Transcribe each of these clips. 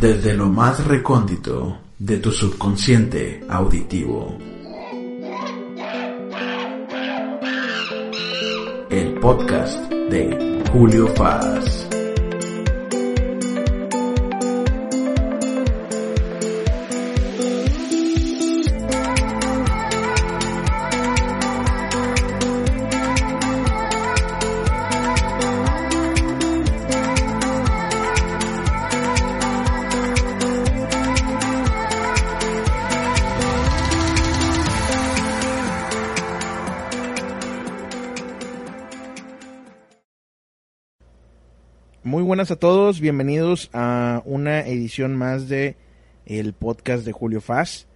Desde lo más recóndito de tu subconsciente auditivo. El podcast de Julio Faz. Buenas a todos, bienvenidos a una edición más de el podcast de Julio Faz.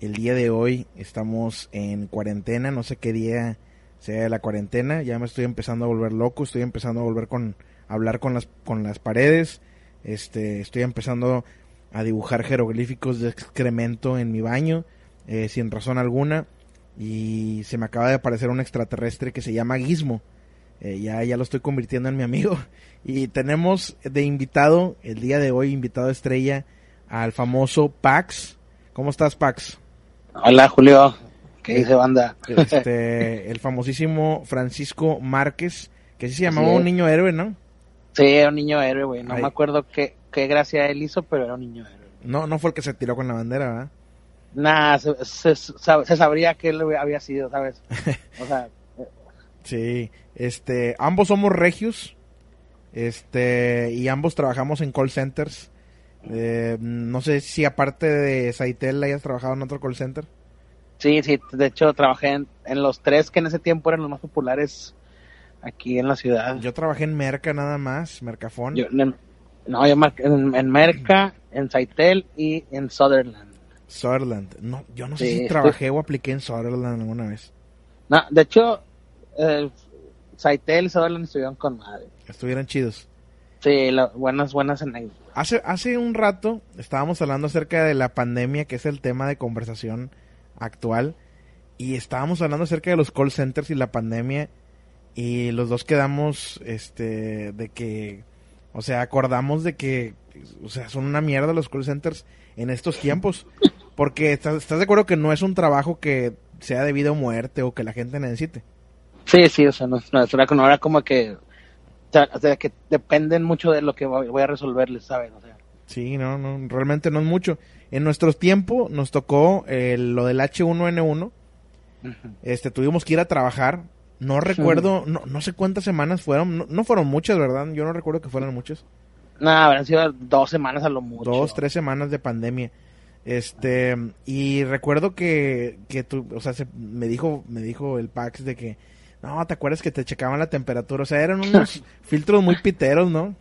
El día de hoy estamos en cuarentena, no sé qué día sea la cuarentena, ya me estoy empezando a volver loco, estoy empezando a volver con a hablar con las con las paredes, este, estoy empezando a dibujar jeroglíficos de excremento en mi baño eh, sin razón alguna y se me acaba de aparecer un extraterrestre que se llama Gizmo. Eh, ya, ya lo estoy convirtiendo en mi amigo. Y tenemos de invitado, el día de hoy, invitado estrella, al famoso Pax. ¿Cómo estás, Pax? Hola, Julio. ¿Qué dice banda? Este, el famosísimo Francisco Márquez, que sí se llamaba Así un niño héroe, ¿no? Sí, era un niño héroe, güey. No me acuerdo qué, qué gracia él hizo, pero era un niño héroe. No, no fue el que se tiró con la bandera, ¿verdad? Nah, se, se sabría que él había sido, ¿sabes? O sea, Sí, este, ambos somos regios, este, y ambos trabajamos en call centers. Eh, no sé si aparte de Saitel hayas trabajado en otro call center. sí, sí. De hecho, trabajé en, en los tres que en ese tiempo eran los más populares aquí en la ciudad. Yo trabajé en Merca nada más, Mercafón. Yo- en- no, yo en, en Merca, en Saitel y en Sutherland. Sutherland. No, yo no sé si trabajé o apliqué en Sutherland alguna vez. No, de hecho, eh, Saitel y Sutherland estuvieron con madre. Estuvieran chidos. Sí, la- buenas, buenas anécdotas. Hace, hace un rato estábamos hablando acerca de la pandemia, que es el tema de conversación actual, y estábamos hablando acerca de los call centers y la pandemia, y los dos quedamos, este, de que, o sea, acordamos de que, o sea, son una mierda los call centers en estos tiempos, porque estás, estás de acuerdo que no es un trabajo que sea de vida o muerte o que la gente necesite. Sí, sí, o sea, no, no, no era como que, o sea, que dependen mucho de lo que voy a resolverles, ¿sabes? O sea, Sí, no, no, realmente no es mucho. En nuestros tiempos nos tocó eh, lo del H1N1. ujú. Este, tuvimos que ir a trabajar. No recuerdo, no, no sé cuántas semanas fueron. No, no fueron muchas, ¿verdad? Yo no recuerdo que fueran muchas. nada, habrán sido dos semanas a lo mucho. Dos, tres semanas de pandemia. Este, y recuerdo que, que tú, o sea, se- me dijo, me dijo el Pax de que, no, ¿te acuerdas que te checaban la temperatura? O sea, eran unos filtros muy piteros, ¿no?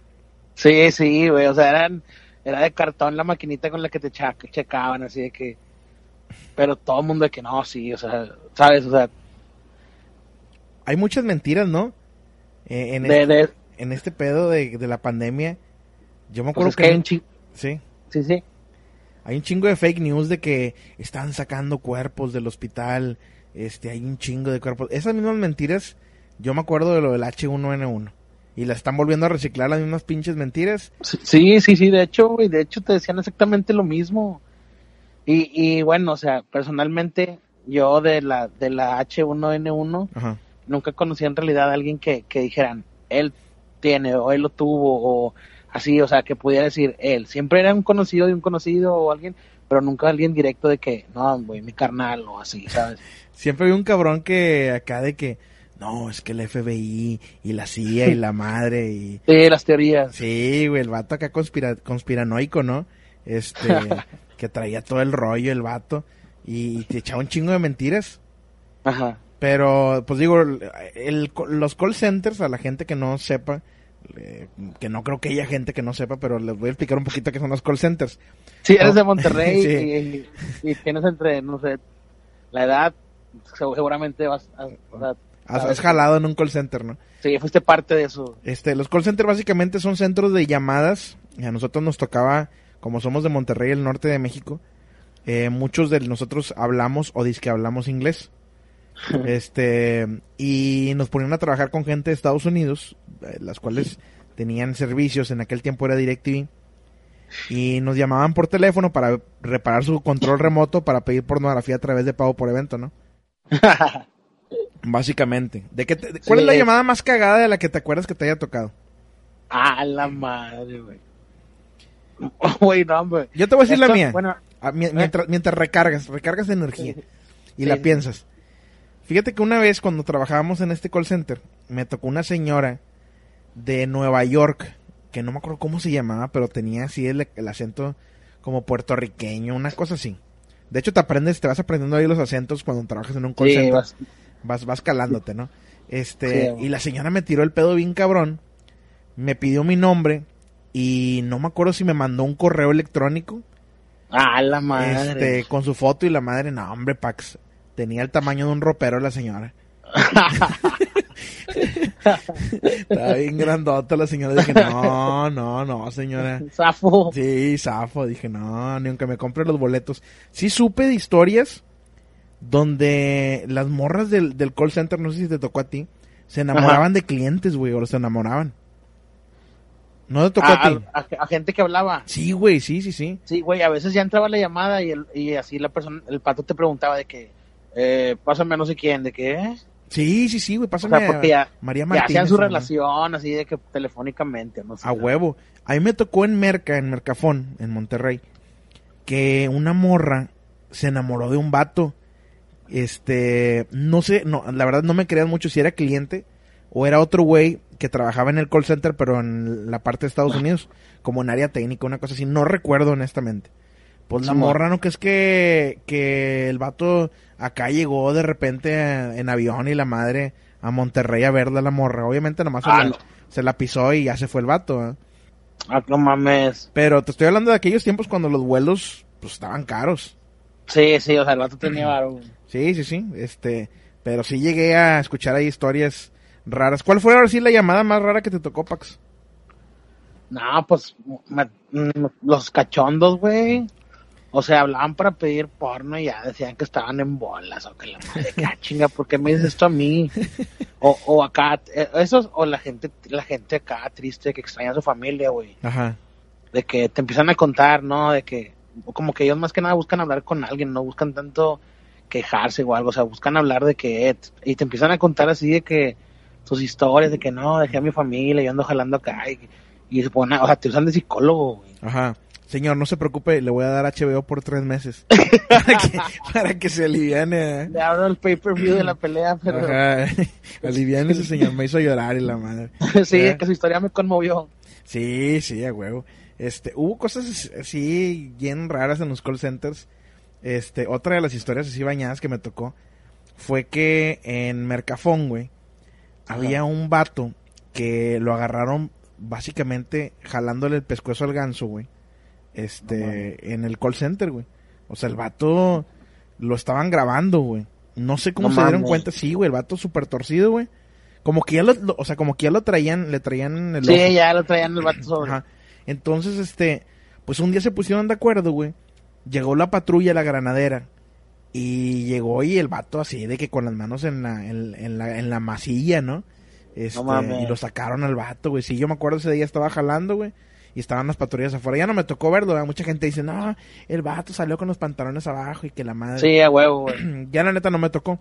Sí, sí, güey, o sea, eran, era de cartón la maquinita con la que te checaban, así de que, pero todo el mundo de que no, sí, o sea, ¿sabes? O sea, Hay muchas mentiras, ¿no? Eh, en, de, este, de, en este pedo de, de la pandemia. Yo me acuerdo pues es que hay que, un chi- sí, sí, sí, hay un chingo de fake news de que están sacando cuerpos del hospital, este, hay un chingo de cuerpos. Esas mismas mentiras, yo me acuerdo de lo del H1N1. Y la están volviendo a reciclar las mismas pinches mentiras. sí, sí, sí, de hecho, güey, de hecho te decían exactamente lo mismo. Y, y bueno, o sea, personalmente, yo de la, de la H1N1, Ajá. nunca conocí en realidad a alguien que, que dijeran, él tiene o él lo tuvo o así, o sea, que pudiera decir él. Siempre era un conocido de un conocido o alguien, pero nunca alguien directo de que, no, güey, mi carnal o así, ¿sabes? Siempre había un cabrón que acá de que, no, es que el FBI y la CIA y la madre y... Sí, las teorías. Sí, güey, el vato acá conspira, conspiranoico, ¿no? Este, que traía todo el rollo el vato y, te echaba un chingo de mentiras. Ajá. Pero, pues digo, el, los call centers, a la gente que no sepa eh, que no creo que haya gente que no sepa, pero les voy a explicar un poquito qué son los call centers. Si eres No. de Monterrey Sí. y, y tienes entre, no sé, la edad, seg- seguramente vas a... o sea, Has, jalado en un call center, ¿no? Sí, fuiste parte de eso. Este, los call centers básicamente son centros de llamadas. Y a nosotros nos tocaba, como somos de Monterrey, el norte de México, eh, muchos de nosotros hablamos o que hablamos inglés. Este, y nos ponían a trabajar con gente de Estados Unidos, eh, las cuales tenían servicios, en aquel tiempo era DirecTV, y nos llamaban por teléfono para reparar su control remoto para pedir pornografía a través de pago por evento, ¿no? Básicamente. ¿De qué te- de- ¿Cuál Sí. es la llamada más cagada de la que te acuerdas que te haya tocado? ah, la madre, güey. Güey, no, hombre. Yo te voy a decir la mía. Bueno, Ah, mi- mientras, mientras recargas, recargas de energía y la piensas. Fíjate que una vez cuando trabajábamos en este call center, me tocó una señora de Nueva York, que no me acuerdo cómo se llamaba, pero tenía así el, el acento como puertorriqueño, una cosa así. De hecho, te aprendes, te vas aprendiendo ahí los acentos cuando trabajas en un call sí, center. vas- vas, vas calándote, ¿no? Este, Sí, y la señora me tiró el pedo bien cabrón, me pidió mi nombre y no me acuerdo si me mandó un correo electrónico, ah, la madre. este, con su foto y la madre, no, hombre, Pax, tenía el tamaño de un ropero la señora. Estaba bien grandota la señora, dije, no, no, no, señora. Zafo. Sí, zafo, dije, no, ni aunque me compre los boletos. Sí supe de historias donde las morras del, del call center, no sé si te tocó a ti, se enamoraban de clientes, güey, o se enamoraban. ¿No te tocó a, a, ti? a- a gente que hablaba. Sí, güey, sí, sí, sí. Sí, güey, a veces ya entraba la llamada y, el, y así la persona, el pato te preguntaba de que, eh, pásame a no sé quién, de ¿eh? Sí, sí, sí, güey, O pásame sea, porque a ya, María ya Martínez. hacían su relación así de que telefónicamente, no sé. A huevo. A mí me tocó en Merca, en Mercafón, en Monterrey, que una morra se enamoró de un vato. Este, no sé, no, la verdad no me crean mucho si era cliente o era otro güey que trabajaba en el call center, pero en la parte de Estados Unidos, como en área técnica, una cosa así. No recuerdo honestamente. Pues la morra, ¿no? Que es que, que el vato acá llegó de repente en avión y la madre a Monterrey a verla a la morra. Obviamente nomás se, Ah, la, no. se la pisó y ya se fue el vato, ¿eh? Ah, no mames. Pero te estoy hablando de aquellos tiempos cuando los vuelos pues estaban caros. Sí, sí, o sea, el vato tenía varo. Sí, sí, sí. Este, pero sí llegué a escuchar ahí historias raras. ¿Cuál fue ahora sí la llamada más rara que te tocó, Pax? No, pues, me- los cachondos, güey. O sea, hablaban para pedir porno y ya decían que estaban en bolas o que la madre, que, ah, chinga, ¿por qué me dices esto a mí? O, o acá, eh, esos, o la gente, la gente acá triste que extraña a su familia, güey. Ajá. de que te empiezan a contar, ¿no? De que como que ellos más que nada buscan hablar con alguien, no buscan tanto quejarse o algo, o sea, buscan hablar de que y te empiezan a contar así de que sus historias de que no, dejé a mi familia, yo ando jalando acá y, y se ponen, o sea, te usan de psicólogo, güey. Ajá. Señor, no se preocupe, le voy a dar HBO por tres meses. para, que, para que se aliviane. ¿eh? Le abro el pay-per-view de la pelea, pero Ajá. Aliviane ese señor, me hizo llorar y la madre. sí, ¿Eh? que su historia me conmovió. Sí, sí, a huevo. Este, hubo cosas así bien raras en los call centers. Este, otra de las historias así bañadas que me tocó fue que en Mercafón, güey, había un vato que lo agarraron básicamente jalándole el pescuezo al ganso, güey. Este, en el call center, güey. O sea, el vato lo estaban grabando, güey. No sé cómo No se dieron mames. cuenta, sí, güey, el vato súper torcido, güey. Como que ya lo, lo- o sea, como que ya lo traían, le traían el ojo. Sí, ya lo traían el vato sobre. Ajá. Entonces, este, pues un día se pusieron de acuerdo, güey. Llegó la patrulla, la granadera. Y llegó y el vato así de que con las manos en la, en, en la, en la masilla, ¿no? Este, No mames. y lo sacaron al vato, güey. Sí, yo me acuerdo ese día estaba jalando, güey. Y estaban las patrullas afuera. Ya no me tocó verlo, ¿verdad? Mucha gente dice, no, el vato salió con los pantalones abajo y que la madre. Sí, a huevo, güey. ya la neta no me tocó.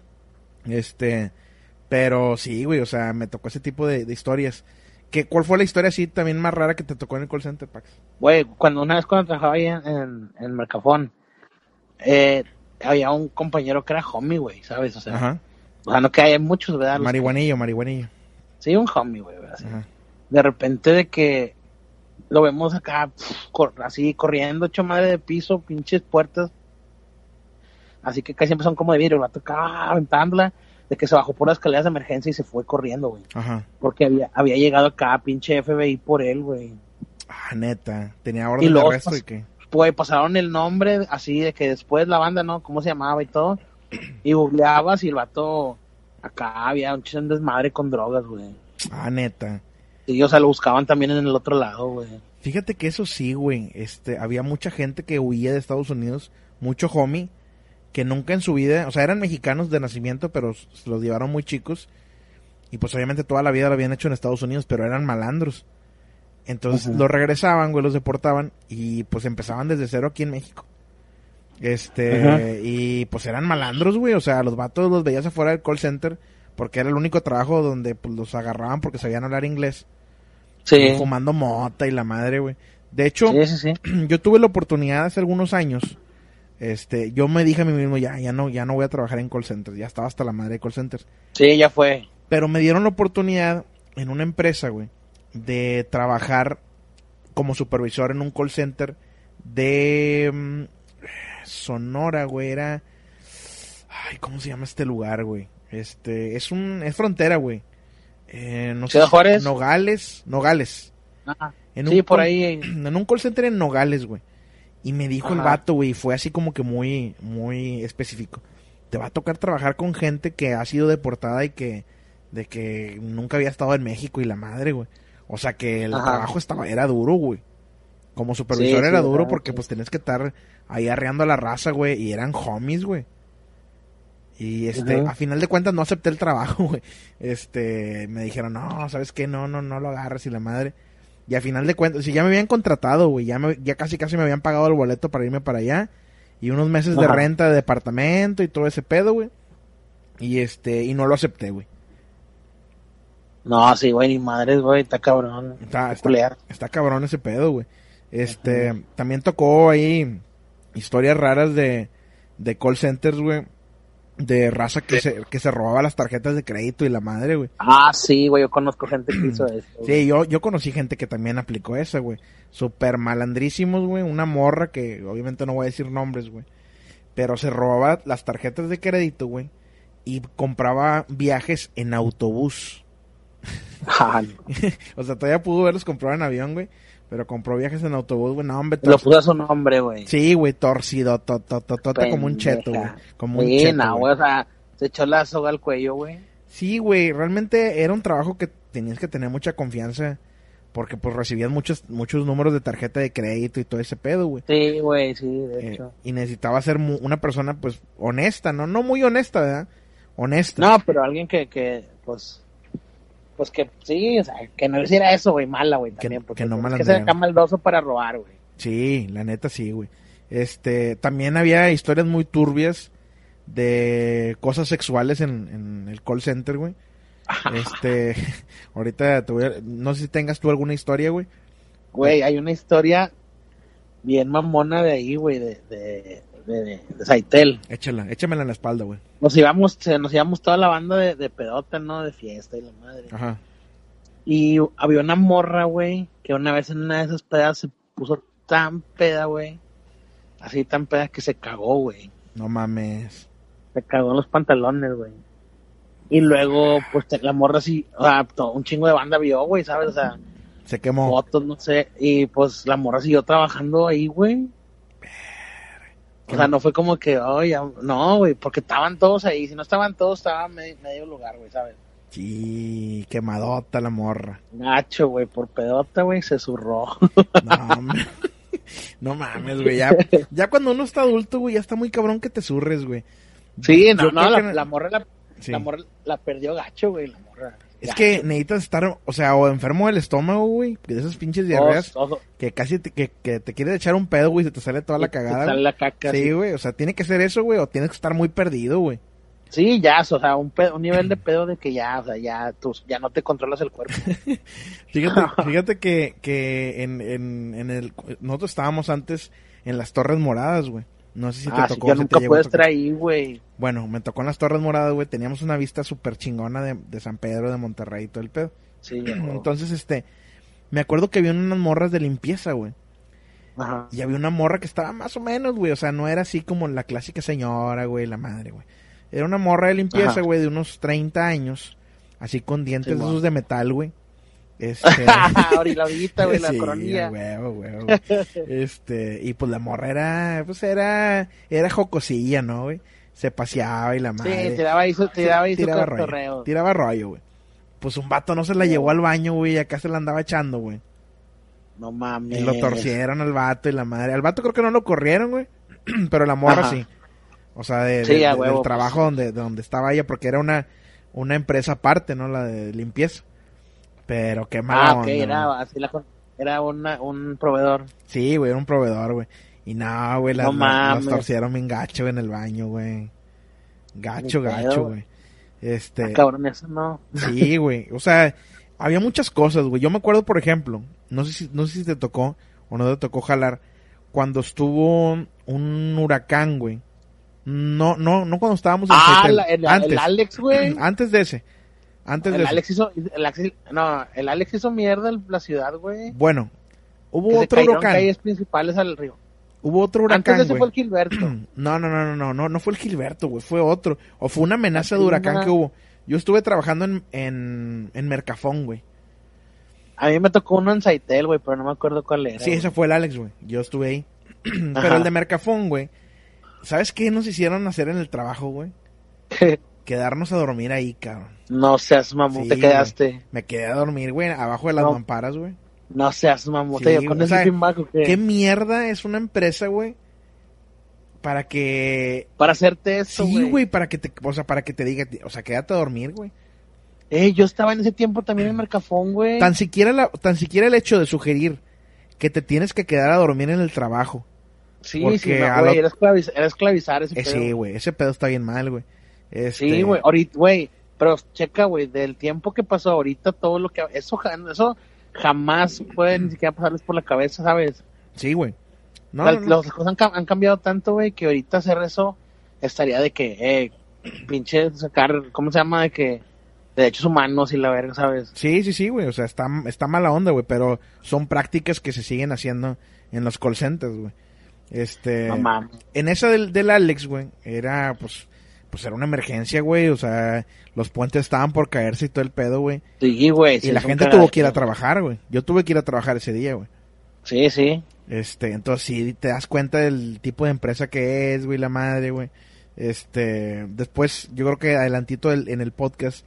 Este, pero sí, güey, o sea, me tocó ese tipo de, de historias. ¿Qué, ¿Cuál fue la historia así también más rara que te tocó en el call center, Pax? Güey, cuando una vez cuando trabajaba ahí en, en, en Mercafón, eh, había un compañero que era homie, güey, ¿sabes? O sea, Ajá. o sea, no que hay muchos, ¿verdad? Los- Marihuanillo, marihuanillo. Sí, un homie, güey, ¿verdad? De repente de que lo vemos acá, pf, cor- así, corriendo, hecho madre de piso, pinches puertas. Así que casi siempre son como de vidrio, el vato acá aventándola. de que se bajó por las escaleras de emergencia y se fue corriendo, güey. Ajá. Porque había, había llegado acá pinche FBI por él, güey. Ah, neta. Tenía Y orden de luego arresto y qué. Pues pasaron el nombre así de que después la banda, ¿no? ¿Cómo se llamaba y todo? Y googleabas y el vato acá había un desmadre con drogas, güey. Ah, neta. Y o sea, lo buscaban también en el otro lado, güey. Fíjate que eso sí, güey. Este, había mucha gente que huía de Estados Unidos, mucho homie, que nunca en su vida, o sea, eran mexicanos de nacimiento, pero s- los llevaron muy chicos. Y pues obviamente toda la vida lo habían hecho en Estados Unidos, pero eran malandros. Entonces los regresaban, güey, los deportaban y pues empezaban desde cero aquí en México. Este, y pues eran malandros, güey, o sea, los vatos los veías afuera del call center porque era el único trabajo donde pues, los agarraban porque sabían hablar inglés. Sí. Fumando mota y la madre, güey. De hecho, Sí, sí, sí. yo tuve la oportunidad hace algunos años. Este, yo me dije a mí mismo, ya, ya no, ya no voy a trabajar en call centers. Ya estaba hasta la madre de call centers. Sí, ya fue. Pero me dieron la oportunidad en una empresa, güey, de trabajar como supervisor en un call center de mm, Sonora, güey. Era, ay, ¿cómo se llama este lugar, güey? Este, es un, es frontera, güey. Eh, no sé, ¿Ciudad Juárez? Nogales, Nogales. Ajá. En Sí, un por ahí. en un call center en Nogales, güey. Y me dijo el vato, güey, y fue así como que muy, muy específico. Te va a tocar trabajar con gente que ha sido deportada y que, de que nunca había estado en México y la madre, güey. O sea que el Ajá. trabajo estaba, era duro, güey. Como supervisor Sí, era sí, duro porque pues tenías que estar ahí arreando a la raza, güey, y eran homies, güey. Y este, a final de cuentas no acepté el trabajo, güey. Este, me dijeron, no, ¿sabes qué? No, no, no lo agarres y la madre. Y a final de cuentas, si ya me habían contratado, güey, ya, me- ya casi casi me habían pagado el boleto para irme para allá. Y unos meses de renta de departamento y todo ese pedo, güey. Y este, y no lo acepté, güey. No, sí, güey, ni madres, güey, está cabrón. Está, está, está cabrón ese pedo, güey. Este, también tocó ahí historias raras de, de call centers, güey. De raza que se, que se robaba las tarjetas de crédito y la madre, güey. Ah, sí, güey, yo conozco gente que hizo eso. güey. Sí, yo, yo conocí gente que también aplicó esa, güey. Super malandrísimos, güey. Una morra que obviamente no voy a decir nombres, güey. Pero se robaba las tarjetas de crédito, güey. Y compraba viajes en autobús. Ah. O sea, todavía pudo verlos comprar en avión, güey. Pero compró viajes en autobús, güey. No, hombre. Lo puso a su nombre, güey. Sí, güey, torcido, to- to- to- tota como un cheto, güey. Como un cheto, no, güey. güey, o sea, se echó la soga al cuello, güey. Sí, güey, realmente era un trabajo que tenías que tener mucha confianza. Porque pues recibías muchos, muchos números de tarjeta de crédito y todo ese pedo, güey. Sí, güey, sí, de Eh, hecho. y necesitaba ser mu- una persona, pues, honesta, ¿no? No muy honesta, ¿verdad? Honesta. No, pero alguien que, que, pues, pues que sí, o sea, que no hiciera eso, güey, mala, güey, Que- también. porque que no pues, es que ser acá maldoso para robar, güey. Sí, la neta sí, güey. Este, también había historias muy turbias de cosas sexuales en, en el call center, güey. Este, ahorita te voy a- no sé si tengas tú alguna historia, güey. Güey, hay una historia bien mamona de ahí, güey, de, de, de, de, Saitel. Échala, échamela en la espalda, güey. Nos íbamos, nos íbamos toda la banda de, de pedota, ¿no? De fiesta y la madre. Ajá. Y había una morra, güey, que una vez en una de esas pedas se puso tan peda, güey. Así tan peda que se cagó, güey. No mames. Se cagó en los pantalones, güey. Y luego, pues la morra así, o sea, un chingo de banda vio, güey, ¿sabes? O sea, Se quemó. fotos, no sé. Y pues la morra siguió trabajando ahí, güey. O sea, no fue como que, oye, no, güey, porque estaban todos ahí. Si no estaban todos, estaba medio, medio lugar, güey, ¿sabes? Sí, quemadota la morra. Nacho, güey, por pedota, güey, se zurró. No. No mames, güey. Ya, ya cuando uno está adulto, güey, ya está muy cabrón que te surres, güey. Sí, no, Yo no, la, que- la morra la, Sí. la morra la perdió gacho, güey, la morra. Es que necesitas estar, o sea, o enfermo del estómago, güey, de esas pinches diarreas que casi te, que, que te quieres echar un pedo, güey, se te sale toda la te cagada. sale güey. la caca. Sí, Sí, güey, o sea, tiene que ser eso, güey, o tienes que estar muy perdido, güey. Sí, ya, o sea, un, pedo- un nivel de pedo de que ya, o sea, ya, tú, ya no te controlas el cuerpo. Fíjate, fíjate que, que en, en, en el, nosotros estábamos antes en las Torres Moradas, güey. No sé si te ah, tocó. yo si nunca tocar. estar ahí, güey. Bueno, me tocó en las Torres Moradas, güey. Teníamos una vista súper chingona de, de San Pedro, de Monterrey y todo el pedo. Sí. Entonces, este, me acuerdo que había unas morras de limpieza, güey. Ajá. Y había una morra que estaba más o menos, güey. O sea, no era así como la clásica señora, güey, la madre, güey. Era una morra de limpieza, Ajá. güey, de unos 30 años. Así con dientes de esos de metal, güey. Este... Ahorita, ahorita, güey, la Sí, coronilla. huevo, huevo. Este, y pues la morra era, pues era, era jocosilla, ¿no, güey? Se paseaba y la madre. Sí, tiraba ahí su, tiraba ahí su tiraba rollo. Tiraba rollo, güey. Pues un vato no se la llevó al baño, güey, acá se la andaba echando, güey. No mames. Y lo torcieron al vato y la madre. Al vato creo que no lo corrieron, güey. Pero la morra Ajá. sí. O sea, de, Sí, de- a de- huevo, del pues. trabajo donde, de donde estaba ella, porque era una, una empresa aparte, ¿no? La de limpieza. Pero qué mala Ah, ok, onda, era así la Era una, un proveedor. Sí, güey, era un proveedor, güey. Y no, güey, las, No las- mames. las torcieron bien gacho en el baño, güey. Gacho, gacho, güey. Este, Ah, cabrón, eso no. sí, güey. O sea, había muchas cosas, güey. Yo me acuerdo, por ejemplo, no sé si, no sé si te tocó o no te tocó jalar, cuando estuvo un huracán, güey. No, no, no cuando estábamos en Ah, la- el, antes, el Alex, güey. antes de ese. Antes El. Alex hizo, el Alex- no, el Alex hizo mierda el- la ciudad, güey. Bueno, hubo Que se otro cayeron huracán. calles principales al río. Hubo otro Antes huracán, de ese fue el Gilberto. No, no, no, no, no, no, no fue el Gilberto, güey, fue otro. O fue una amenaza de huracán que hubo. Yo estuve trabajando en, en, en Mercafón, güey. A mí me tocó uno en Saitel, güey, pero no me acuerdo cuál era. Sí, güey. ese fue el Alex, güey. Yo estuve ahí. Pero Ajá. el de Mercafón, güey. ¿Sabes qué nos hicieron hacer en el trabajo, güey? Quedarnos a dormir ahí, cabrón. No seas mamón, Sí, te quedaste. Me quedé a dormir, güey, abajo de las No. mamparas, güey. No seas mamón, Sí, con ese sea, feedback, ¿o qué? ¿Qué mierda es una empresa, güey? Para que... Para hacerte eso, Sí, güey. güey, para que te... O sea, para que te diga... O sea, quédate a dormir, güey. Eh, yo estaba en ese tiempo también en Mercafón, güey. Tan siquiera, la, tan siquiera el hecho de sugerir que te tienes que quedar a dormir en el trabajo. Sí, sí, no, güey, lo- era, esclaviz- era esclavizar ese Eh, pedo. sí, güey, ese pedo está bien mal, güey. Este, Sí, güey, ahorita, güey, pero checa, güey, del tiempo que pasó ahorita, todo lo que... Eso, eso jamás puede ni siquiera pasarles por la cabeza, ¿sabes? Sí, güey. No, O sea, no, no. Las cosas han, cam- han cambiado tanto, güey, que ahorita hacer eso estaría de que, eh, pinche sacar, ¿cómo se llama? De que derechos humanos y la verga, ¿sabes? Sí, sí, sí, güey. O sea, está, está mala onda, güey. Pero son prácticas que se siguen haciendo en los call centers, güey. Este. No en esa del, del Alex, güey, era, pues, pues era una emergencia, güey. O sea, los puentes estaban por caerse y todo el pedo, güey. Sí, güey. sí, y la gente tuvo que ir a trabajar, güey. Yo tuve que ir a trabajar ese día, güey. Sí, sí. Este, entonces sí te das cuenta del tipo de empresa que es, güey, la madre, güey. Este, después, yo creo que adelantito el- en el podcast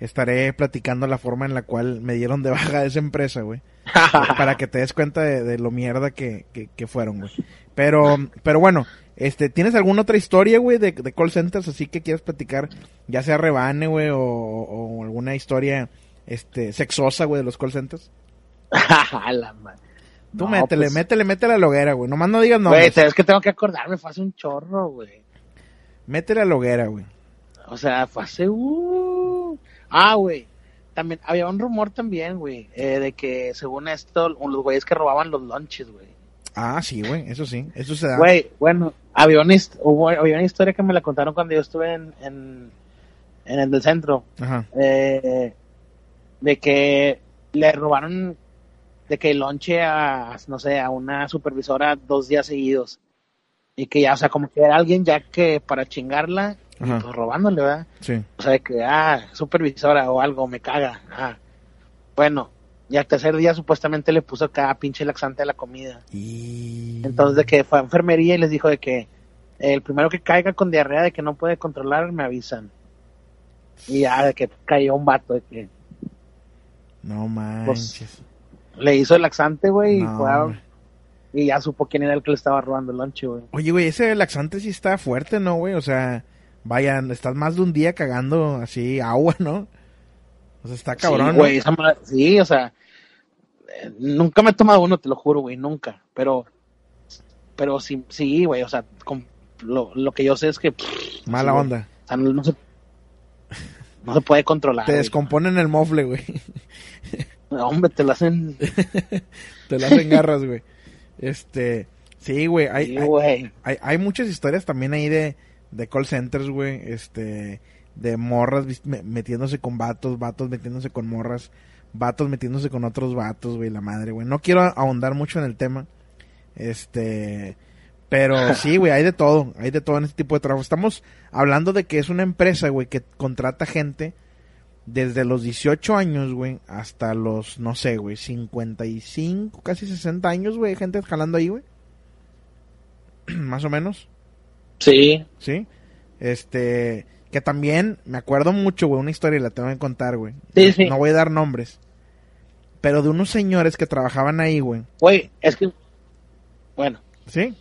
estaré platicando la forma en la cual me dieron de baja de esa empresa, güey. para que te des cuenta de, de lo mierda que, que, que fueron, güey. Pero, pero bueno, este, ¿tienes alguna otra historia, güey, de, de call centers así que quieras platicar? Ya sea rebane, güey, o, o alguna historia, este, sexosa, güey, de los call centers. La madre. Tú No, métele, pues, métele, métele a la hoguera, güey. Nomás no digas Güey, nombres. es que tengo que acordarme, fue hace un chorro, güey. Métele a la hoguera, güey. O sea, fue hace... Uh... Ah, güey. También había un rumor también, güey, eh, de que según esto, los güeyes que robaban los lunches, güey. Ah, sí, güey, eso sí, eso se da. Güey, bueno, había una, hist- hubo, había una historia que me la contaron cuando yo estuve en, en, en el del centro, Ajá. eh, de que le robaron, de que lonche a, no sé, a una supervisora dos días seguidos. Y que ya, o sea, como que era alguien ya que para chingarla, Ajá. pues robándole, ¿verdad? Sí. O sea, de que, ah, supervisora o algo, me caga. Ah. Bueno, y al tercer día supuestamente le puso acá pinche laxante a la comida. Y... Entonces de que fue a enfermería y les dijo de que el primero que caiga con diarrea de que no puede controlar me avisan. Y ya de que cayó un vato de que No manches. le hizo el laxante, güey, No, y fue ya supo quién era el que le estaba robando el lunch, güey. Oye, güey, ese laxante sí está fuerte, ¿no, güey? O sea, vaya, estás más de un día cagando así agua, ¿no? O sea, está cabrón, sí, ¿no? güey, esa madre- sí, o sea, eh, nunca me he tomado uno, te lo juro, güey, nunca, pero pero sí, sí, güey, o sea, con- lo, lo que yo sé es que pff, Mala sí, onda. o sea, no, no se no se puede controlar. Te güey. descomponen el mofle, güey. No, hombre, te lo hacen Te lo hacen garras, güey. Este, sí, güey, hay, Sí, hay- hay, hay muchas historias también ahí de, de call centers, güey, este, de morras metiéndose con vatos, vatos metiéndose con morras, vatos metiéndose con otros vatos, güey, la madre, güey. No quiero ahondar mucho en el tema, este, Pero sí, güey, hay de todo, hay de todo en este tipo de trabajo. Estamos hablando de que es una empresa, güey, que contrata gente desde los 18 años, güey, hasta los, no sé, güey, 55, casi 60 años, güey, gente jalando ahí, güey. Más o menos. Sí. Sí. Este, que también me acuerdo mucho, güey, una historia y la tengo que contar, güey. Sí, sí. No voy a dar nombres. Pero de unos señores que trabajaban ahí, güey. Güey, es que. Bueno, ¿Sí?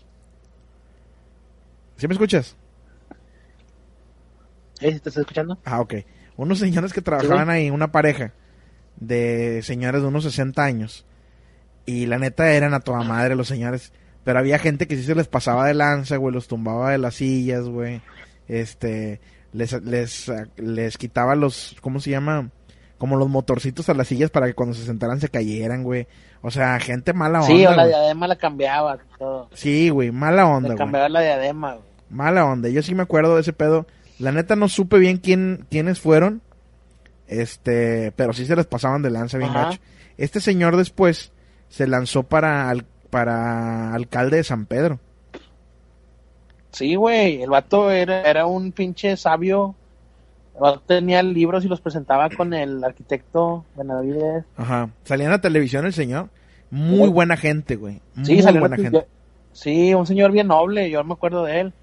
¿Sí me escuchas? ¿eh? ¿te estás escuchando? Ah, ok. Unos señores que trabajaban ahí, una pareja de señores de unos 60 años. Y la neta eran a toda madre los señores. Pero había gente que sí se les pasaba de lanza, güey, los tumbaba de las sillas, güey. Este, les, les, les quitaba los, ¿cómo se llama? Como los motorcitos a las sillas para que cuando se sentaran se cayeran, güey. O sea, gente mala onda. Sí, o la güey. diadema la cambiaba. Todo. Sí, güey, mala onda, Le güey. cambiaba la diadema, güey. Mala onda. Yo sí me acuerdo de ese pedo. La neta no supe bien quién, quiénes fueron. Este, pero sí se les pasaban de lanza bien gacho. Este señor después se lanzó para, al- para alcalde de San Pedro. Sí, güey, el vato era, era un pinche sabio. Tenía libros y los presentaba con el arquitecto Benavides. Ajá. Salía en la televisión el señor. Muy Sí. buena gente, güey. Muy Sí, salió buena gente. Sí, un señor bien noble, yo me acuerdo de él.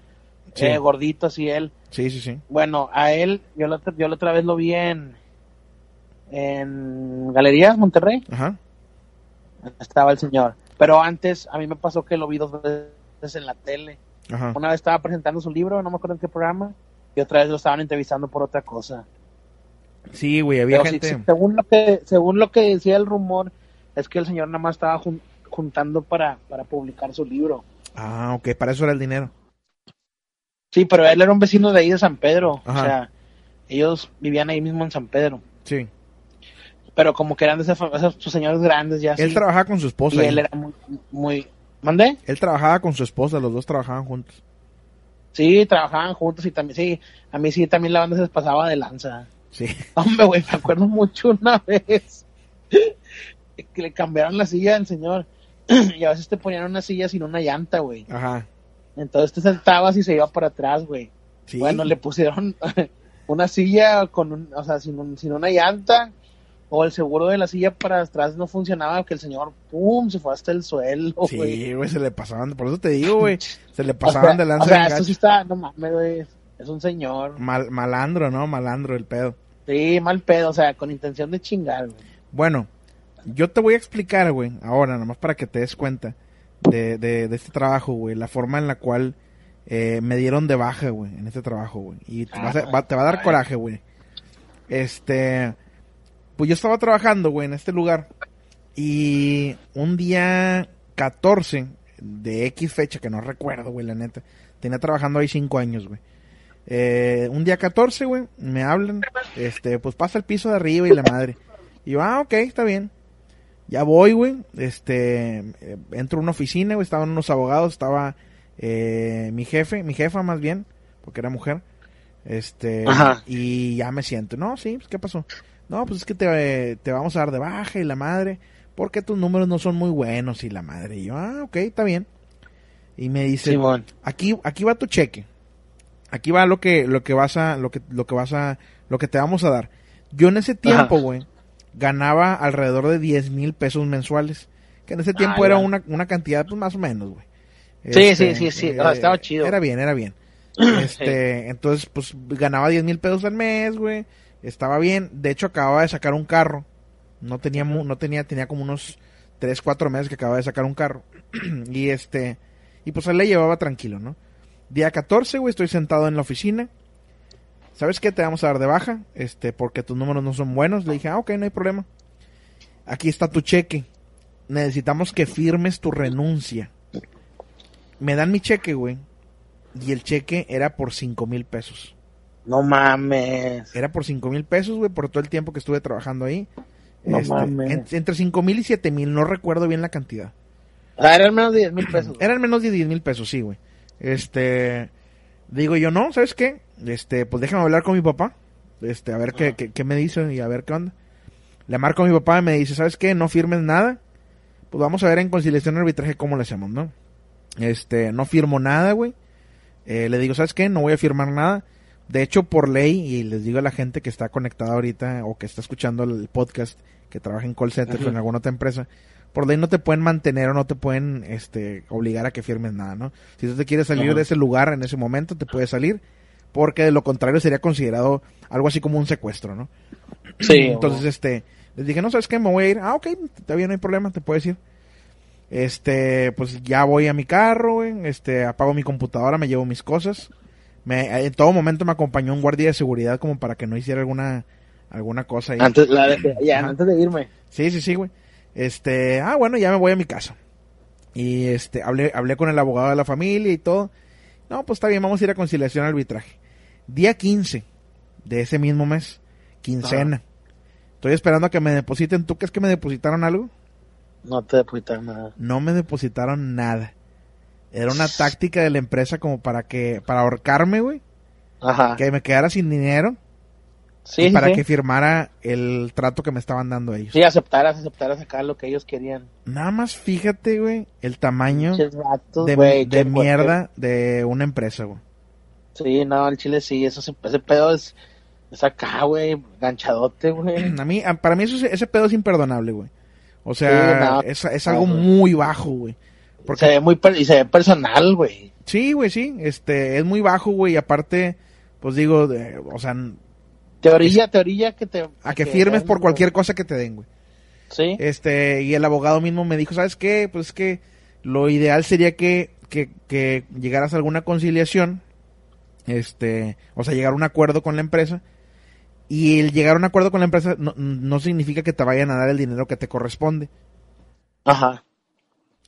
Sí. Eh, gordito, así él. Sí, sí, sí. Bueno, a él, yo la, yo la otra vez lo vi en, en Galerías Monterrey. Ajá. Estaba el señor. Pero antes, a mí me pasó que lo vi dos veces en la tele. Ajá. Una vez estaba presentando su libro, no me acuerdo en qué programa. Y otra vez lo estaban entrevistando por otra cosa. Sí, güey, había Pero gente. sí, según lo que según lo que decía el rumor es que el señor nada más estaba jun- juntando para, para publicar su libro. Ah, ok, para eso era el dinero. Sí, pero él era un vecino de ahí de San Pedro. Ajá. O sea, ellos vivían ahí mismo en San Pedro. Sí. Pero como que eran de esos sus señores grandes ya. Él trabajaba con su esposa. y ahí. él era muy, muy... ¿Mandé? Él trabajaba con su esposa, los dos trabajaban juntos. Sí, trabajaban juntos y también, sí, a mí sí también la banda se les pasaba de lanza. Sí. Hombre, güey, me acuerdo mucho una vez que le cambiaron la silla al señor y a veces te ponían una silla sin una llanta, güey. Ajá. Entonces te sentabas y se iba para atrás, güey. Sí. Bueno, le pusieron una silla con un, o sea, sin, un- sin una llanta o el seguro de la silla para atrás no funcionaba, que el señor, pum, se fue hasta el suelo, güey. Sí, güey, se le pasaban, por eso te digo, güey, se le O pasaban sea, de lanza o sea, gacho. sí está, no mames, güey, es un señor. Mal- malandro, ¿no? Malandro el pedo. Sí, mal pedo, o sea, con intención de chingar, güey. Bueno, yo te voy a explicar, güey, ahora, nomás para que te des cuenta de, de, de este trabajo, güey, la forma en la cual eh, me dieron de baja, güey, en este trabajo, güey. Y te, vas a- va, te va a dar coraje, güey. Este, pues yo estaba trabajando, güey, en este lugar. Y un día 14 de X fecha, que no recuerdo, güey, la neta. Tenía trabajando ahí cinco años, güey. Eh, un día 14, güey, me hablan, este, pues pasa el piso de arriba y la madre. Y yo, ah, ok, está bien. Ya voy, güey, este, eh, entro a una oficina, güey, estaban unos abogados, estaba eh, mi jefe, mi jefa más bien, porque era mujer, este, Ajá. y ya me siento, no, sí, pues, ¿qué pasó? No, pues es que te, te vamos a dar de baja y la madre, porque tus números no son muy buenos y la madre. Y yo, ah, ok, está bien. Y me dice, Simón. aquí, aquí va tu cheque. Aquí va lo que, lo que vas a, lo que, lo que vas a, lo que te vamos a dar. Yo en ese tiempo, güey, ganaba alrededor de 10 mil pesos mensuales. Que en ese tiempo Ah, era una, una cantidad, pues más o menos, güey. Este, Sí, sí, sí, sí, o sea, estaba chido. Era bien, era bien. Este, entonces, pues ganaba 10 mil pesos al mes, güey. Estaba bien. De hecho, acababa de sacar un carro. No tenía, no tenía, tenía como unos 3, 4 meses que acababa de sacar un carro. y este, y pues él le llevaba tranquilo, ¿no? Día 14, güey, estoy sentado en la oficina. ¿Sabes qué? Te vamos a dar de baja, este, porque tus números no son buenos. Le dije, ah, ok, no hay problema. Aquí está tu cheque. Necesitamos que firmes tu renuncia. Me dan mi cheque, güey. Y el cheque era por cinco mil pesos. No mames. Era por cinco mil pesos, güey, por todo el tiempo que estuve trabajando ahí. No Este, mames. en- entre cinco mil y siete mil, no recuerdo bien la cantidad. Sea, eran menos de 10 mil pesos. Eran menos de 10 mil pesos, sí, güey. Este, digo yo, no, ¿sabes qué? Este, pues déjame hablar con mi papá. Este, a ver qué, qué, qué me dice y a ver qué onda. Le marco a mi papá y me dice, ¿sabes qué? No firmes nada. Pues vamos a ver en conciliación y arbitraje cómo le hacemos, ¿no? Este, no firmo nada, güey. Eh, le digo, ¿sabes qué? No voy a firmar nada. De hecho, por ley, y les digo a la gente que está conectada ahorita o que está escuchando el podcast, que trabaja en call centers o en alguna otra empresa, por ley no te pueden mantener o no te pueden este, obligar a que firmes nada, ¿no? Si tú te quieres salir Ajá. de ese lugar en ese momento, te puedes salir, porque de lo contrario sería considerado algo así como un secuestro, ¿no? Sí, Entonces, este, les dije, no, ¿sabes qué? Me voy a ir. Ah, ok, está bien, no hay problema, te puedes ir. Este, pues ya voy a mi carro, este, apago mi computadora, me llevo mis cosas. Me, en todo momento me acompañó un guardia de seguridad como para que no hiciera alguna, alguna cosa ahí. Antes, la de- ya, Ajá. antes de irme. Sí, sí, sí, güey. Este, ah, bueno, ya me voy a mi casa. Y este, hablé, hablé con el abogado de la familia y todo. No, pues está bien, vamos a ir a conciliación arbitraje. Día 15 de ese mismo mes, quincena. Estoy esperando a que me depositen. ¿Tú crees que me depositaron algo? No te depositar nada. No me depositaron nada. Era una táctica de la empresa como para que, para ahorcarme, güey. Ajá. Que me quedara sin dinero. Sí, y para sí. que firmara el trato que me estaban dando ellos. Sí, aceptaras, aceptaras acá lo que ellos querían. Nada más fíjate, güey, el tamaño de, güey, de qué mierda de una empresa, güey. Sí, no, el chile sí, eso, se- ese pedo es, es acá, güey, ganchadote, güey. A mí, para mí eso, es- ese pedo es imperdonable, güey. O sea, Sí, no. es, algo muy bajo, güey. Porque Se ve muy, per- y se ve personal, güey. sí, güey, sí, este, es muy bajo, güey, y aparte, pues digo, de- o sea, Te orilla, te orilla que te... a que firmes den, por cualquier cosa que te den, güey. Sí, Este, y el abogado mismo me dijo, ¿sabes qué? Pues es que lo ideal sería que, que, que llegaras a alguna conciliación, este, o sea, llegar a un acuerdo con la empresa, y el llegar a un acuerdo con la empresa no, no significa que te vayan a dar el dinero que te corresponde. ajá.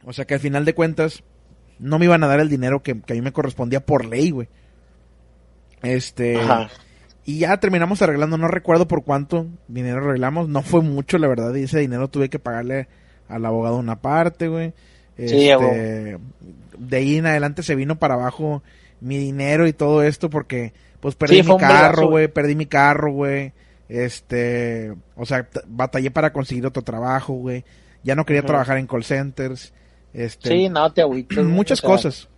O sea que al final de cuentas, no me iban a dar el dinero que, que a mí me correspondía por ley, güey. Este, Ajá. y ya terminamos arreglando, no recuerdo por cuánto dinero arreglamos, no fue mucho, la verdad, y ese dinero tuve que pagarle al abogado una parte, güey. Sí, Este, de ahí en adelante se vino para abajo mi dinero y todo esto porque pues perdí Sí, mi carro, güey. perdí mi carro, güey. Este, o sea, batallé para conseguir otro trabajo, güey. Ya no quería trabajar en call centers. Este, Sí, no, te agüitas. güey, muchas o sea, cosas.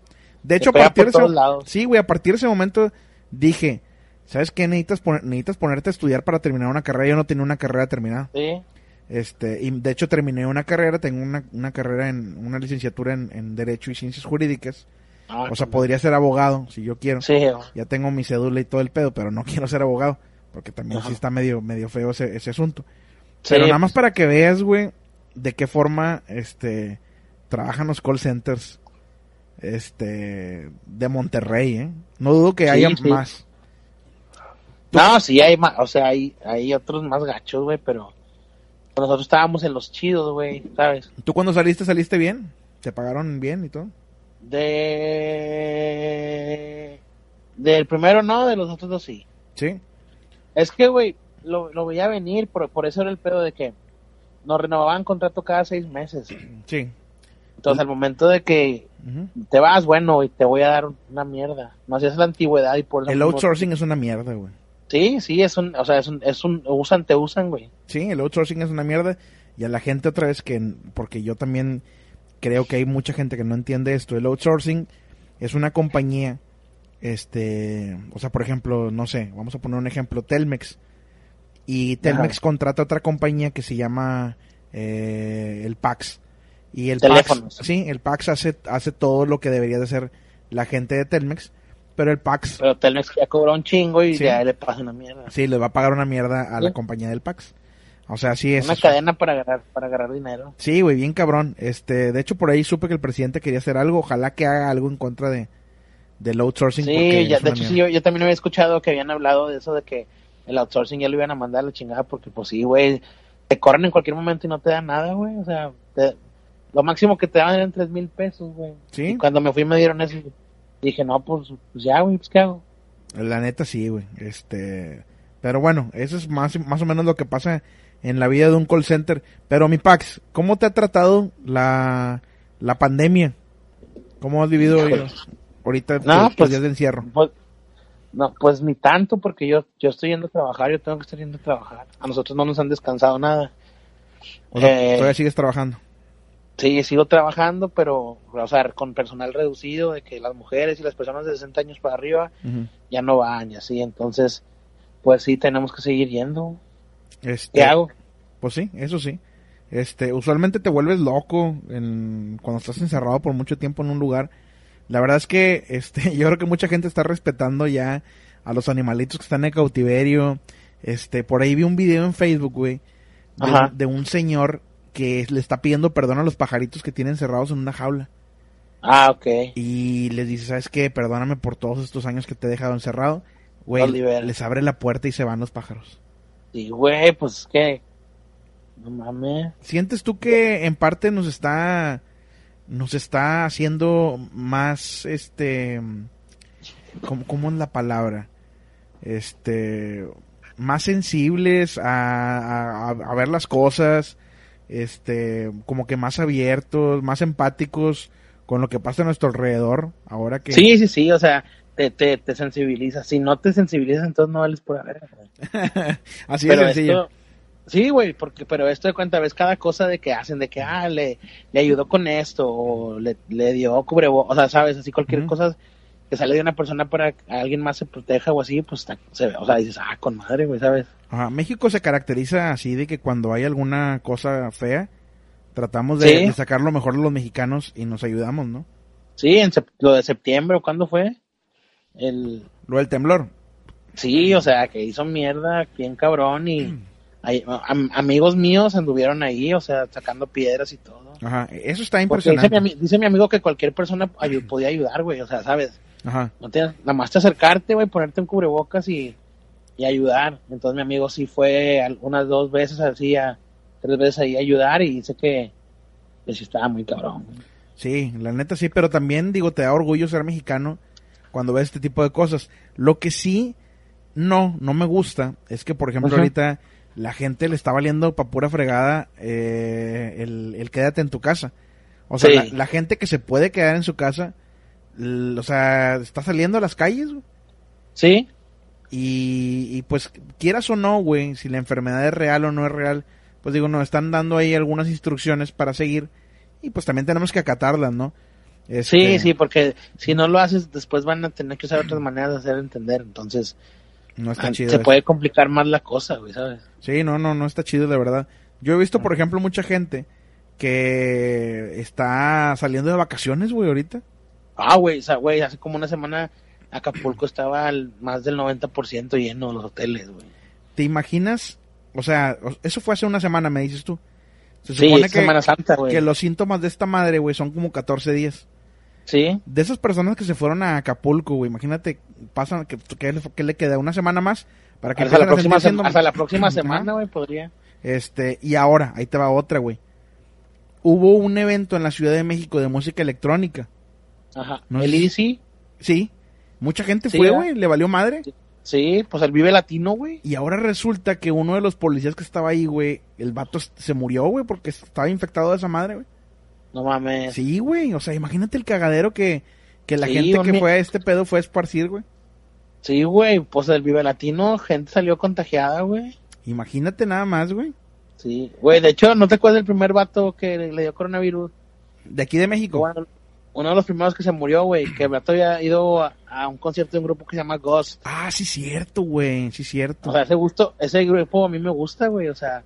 De hecho, a partir de ese, sí, güey, a partir de ese momento dije, ¿sabes qué? Necesitas, poner- necesitas ponerte a estudiar para terminar una carrera. Yo no tenía una carrera terminada. Sí, Este, y de hecho terminé una carrera, tengo una, una carrera en, una licenciatura en, en Derecho y Ciencias Jurídicas. Ah, O sea, podría ser abogado, si yo quiero. Sí. Ya tengo mi cédula y todo el pedo, pero no quiero ser abogado, porque también Ajá. sí está medio, medio feo ese, ese asunto. Sí, Pero nada más para que veas, güey, de qué forma, este, trabajan los call centers, este, de Monterrey, ¿eh? No dudo que Sí, haya sí. más. No, sí, hay más, o sea, hay, hay otros más gachos, güey, pero nosotros estábamos en los chidos, güey, ¿sabes? ¿Tú cuando saliste, saliste bien? ¿Te pagaron bien y todo? De... Del primero no, de los otros dos sí. Sí. Es que, güey, lo, lo veía venir, por, por eso era el pedo de que nos renovaban contrato cada seis meses. Sí. Entonces, al momento de que te vas, bueno, y te voy a dar una mierda. No hacías la antigüedad y por eso El outsourcing es una mierda, güey. Sí, sí, es un, o sea, es un, es un, usan, te usan, güey. Sí, el outsourcing es una mierda. Y a la gente otra vez que, porque yo también creo que hay mucha gente que no entiende esto. El outsourcing es una compañía, este, o sea, por ejemplo, no sé, vamos a poner un ejemplo, Telmex. Y Telmex Ajá. contrata otra compañía que se llama eh, el PAX. Y el Teléfonos. PAX, sí, el PAX hace, hace todo lo que debería de hacer la gente de Telmex. Pero el PAX, Pero Telmex ya cobró un chingo y Sí. ya le pasa una mierda. sí, le va a pagar una mierda a la Sí. compañía del PAX. O sea, sí es. Una cadena para agarrar, para agarrar dinero. Sí, güey, bien cabrón. Este, de hecho por ahí supe que el presidente quería hacer algo, ojalá que haga algo en contra de del outsourcing. Sí, ya, de hecho sí, yo, yo también había escuchado que habían hablado de eso de que el outsourcing ya lo iban a mandar a la chingada porque pues sí, güey, te corren en cualquier momento y no te dan nada, güey, o sea, te- lo máximo que te daban eran tres mil pesos, güey. Sí. Y cuando me fui me dieron eso dije, no, pues, pues ya, güey, pues qué hago. La neta sí, güey. Este, pero bueno, eso es más más o menos lo que pasa en la vida de un call center. Pero mi Pax, ¿cómo te ha tratado la la pandemia? ¿Cómo has vivido Híjole. ahorita No, tus- tus pues- días de encierro? Pues, no, pues ni tanto porque yo, yo estoy yendo a trabajar, yo tengo que estar yendo a trabajar. A nosotros no nos han descansado nada. O sea, eh, todavía sigues trabajando. Sí, sigo trabajando, pero, o sea, con personal reducido, de que las mujeres y las personas de 60 años para arriba ya no van y así, entonces, pues sí, tenemos que seguir yendo. Este, ¿Qué hago? Pues sí, eso sí. Este, usualmente te vuelves loco en, cuando estás encerrado por mucho tiempo en un lugar. La verdad es que, este, yo creo que mucha gente está respetando ya a los animalitos que están en cautiverio. Este, por ahí vi un video en Facebook, güey, de un señor que le está pidiendo perdón a los pajaritos que tienen encerrados en una jaula. Ah, ok. Y les dice, ¿sabes qué? Perdóname por todos estos años que te he dejado encerrado. Güey, les abre la puerta y se van los pájaros. Y, güey, pues, ¿qué? No mames. ¿Sientes tú que en parte nos está nos está haciendo más este ¿cómo, cómo es la palabra? Este más sensibles a, a, a ver las cosas, este como que más abiertos, más empáticos con lo que pasa a nuestro alrededor, ahora que Sí, sí, sí, o sea, te, te, te sensibiliza. Si no te sensibilizas, entonces no vales por haber. así de sencillo. esto, sí, güey, porque, pero esto de cuenta, ves cada cosa de que hacen, de que, ah, le, le ayudó con esto, o le, le dio cubrebocas, o sea, sabes, así cualquier cosa que sale de una persona para que alguien más se proteja o así, pues se ve, o sea, dices, ah, con madre, güey, ¿sabes? Ajá, México se caracteriza así de que cuando hay alguna cosa fea, tratamos de, Sí. de sacar lo mejor de los mexicanos y nos ayudamos, ¿no? Sí, en lo de septiembre, ¿o cuándo fue? El, Lo del temblor. sí, o sea, que hizo mierda bien cabrón y hay- am- amigos míos anduvieron ahí, o sea, sacando piedras y todo. Ajá, eso está Porque dice mi, impresionante. dice mi amigo que cualquier persona podía ayudar, güey, o sea, ¿sabes? Ajá. No tienes, nada más te acercarte, güey, ponerte un cubrebocas y, y ayudar. Entonces mi amigo sí fue al- unas dos veces así, a, tres veces ahí a ayudar y dice que, sí estaba muy cabrón. Sí, la neta sí, pero también digo, te da orgullo ser mexicano cuando ves este tipo de cosas. Lo que sí no, no me gusta es que, por ejemplo, Ajá. ahorita la gente le está valiendo pa' pura fregada eh, el, el quédate en tu casa. O sea, Sí. la, la gente que se puede quedar en su casa, l- o sea, está saliendo a las calles. Sí, Y, y pues quieras o no, güey, si la enfermedad es real o no es real, pues digo, nos están dando ahí algunas instrucciones para seguir y pues también tenemos que acatarlas, ¿no? sí, Este, sí, porque si no lo haces, después van a tener que usar otras maneras de hacer entender. Entonces, No está chido. se eso. puede complicar más la cosa, güey, ¿sabes? Sí, no, no, no está chido, de verdad. Yo he visto, por ejemplo, mucha gente que está saliendo de vacaciones, güey, ahorita. Ah, güey, o sea, güey, hace como una semana Acapulco estaba al más del 90% lleno los hoteles, güey. ¿Te imaginas? O sea, eso fue hace una semana, me dices tú. Se Sí, supone que, Semana Santa, güey. que los síntomas de esta madre, güey, son como 14 días. Sí, De esas personas que se fueron a Acapulco, güey, imagínate, pasan, que, que, le- que le queda una semana más para que hasta la, próxima hasta la semana, güey, podría. Este, y ahora, ahí te va otra, güey. Hubo un evento en la Ciudad de México de música electrónica. Ajá. No el IDC, Sí, mucha gente Sí, fue, güey, le valió madre. sí, pues el Vive Latino, güey. Y ahora resulta que uno de los policías que estaba ahí, güey, el vato se murió, güey, porque estaba infectado de esa madre, güey. No mames. Sí, güey, o sea, imagínate el cagadero que, que la Sí, gente que fue a este pedo fue a esparcir, güey. Sí, güey, pues el Vive Latino, gente salió contagiada, güey. Imagínate nada más, güey. Sí, güey, de hecho, ¿no te acuerdas del primer vato que le dio coronavirus? De aquí de México. Bueno, uno de los primeros que se murió, güey, que el vato había ido a, a un concierto de un grupo que se llama Ghost. Ah, sí, cierto, güey, sí, cierto. O sea, ese gusto, ese grupo a mí me gusta, güey, o sea,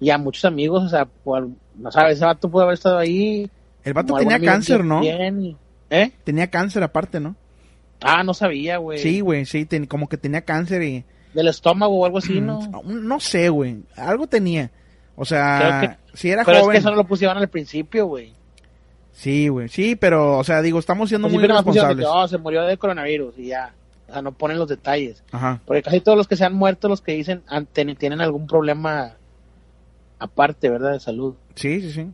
y a muchos amigos, o sea, por, no sabes, ese vato pudo haber estado ahí. el vato tenía cáncer, ¿no? y- ¿Eh? Tenía cáncer aparte, ¿no? Ah, no sabía, güey. Sí, güey, sí, ten- como que tenía cáncer y... Del estómago o algo así, ¿no? Mm, No sé, güey, algo tenía. O sea, Creo si era Pero es joven... que eso no lo pusieron al principio, güey. Sí, güey, sí, pero, o sea, digo, estamos siendo Al muy responsables. que, oh, se murió de coronavirus y ya. O sea, no ponen los detalles. Ajá. Porque casi todos los que se han muerto, los que dicen, tienen algún problema aparte, ¿verdad? De salud. Sí, sí, sí.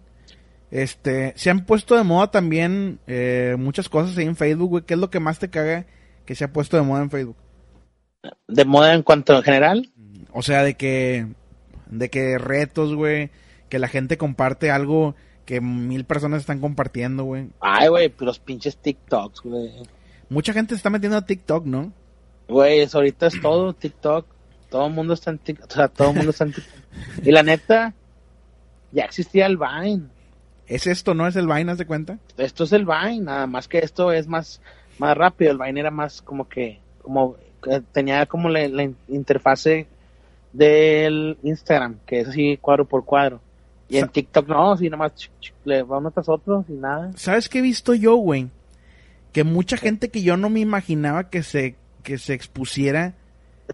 Este, se han puesto de moda también eh, muchas cosas ahí en Facebook, güey. ¿Qué es lo que más te caga que se ha puesto de moda en Facebook? De moda en cuanto en general. O sea, de que, de que retos, güey, que la gente comparte algo que mil personas están compartiendo, güey. Ay, güey, los pinches TikToks, güey. Mucha gente se está metiendo a TikTok, ¿no? Güey, eso ahorita es todo TikTok. Todo el mundo está en TikTok. O sea, todo el mundo está en TikTok. Y la neta, ya existía el Vine. Es esto, ¿no? Es el Vine, ¿haz de cuenta? Esto es el Vine, nada más que esto es más, más rápido. El Vine era más como que, como que tenía como la, la interfase del Instagram, que es así cuadro por cuadro. Y en TikTok no, así nomás ch- ch- le va uno tras otro y nada. ¿Sabes qué he visto yo, güey? Que mucha gente que yo no me imaginaba que se, que se expusiera,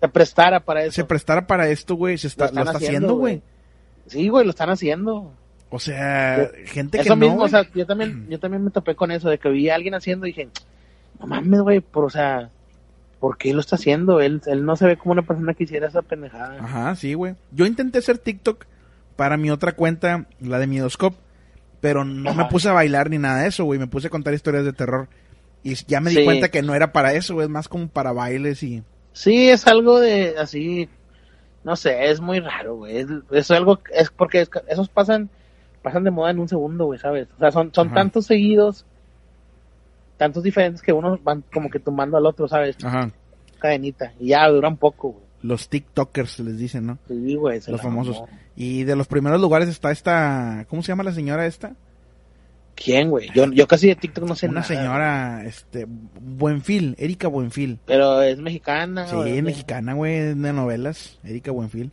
Se prestara para eso. se prestara para esto, güey, se está, Lo está haciendo, güey. Sí, güey, lo están haciendo. O sea, gente que Eso no, mismo, güey. o sea, yo también, yo también me topé con eso, de que vi a alguien haciendo y dije, no mames, güey, por, o sea, ¿por qué lo está haciendo? Él, él no se ve como una persona que hiciera esa pendejada. Ajá, sí, güey. Yo intenté hacer TikTok para mi otra cuenta, la de Midoscope, pero no me puse a bailar ni nada de eso, güey. Me puse a contar historias de terror. Y ya me di Sí. cuenta que no era para eso, güey. Es más como para bailes y... Sí, es algo de así, no sé, es muy raro, güey. Es, es algo, es porque es- esos pasan, pasan de moda en un segundo, güey, ¿sabes? O sea, son, son Ajá. tantos seguidos, tantos diferentes que unos van como que tumbando al otro, ¿sabes? Ajá. Cadenita. Y ya duran poco, güey. Los TikTokers les dicen, ¿no? Sí, güey. Los famosos. Y de los primeros lugares está esta... ¿Cómo se llama la señora esta? ¿Quién, güey? Yo, yo casi de TikTok no sé Una nada, señora, este... Buenfil, Erika Buenfil. Pero es mexicana. Sí, es mexicana, güey, de novelas. Erika Buenfil.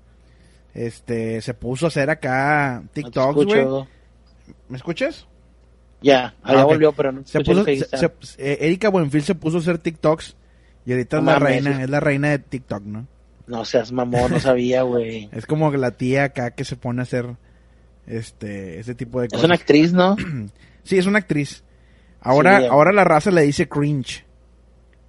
Este, se puso a hacer acá TikToks, güey. ¿Me escuchas? Ya, Ah, allá ok. volvió, pero no Se puso, se- se- eh, Erika Buenfil se puso a hacer TikToks y ahorita No es la reina, es la reina de TikTok, ¿no? No seas mamón, no sabía, güey. Es como la tía acá que se pone a hacer este ese tipo de Es cosas. una actriz, ¿no? Sí, es una actriz. Ahora Sí, ahora la raza le dice cringe.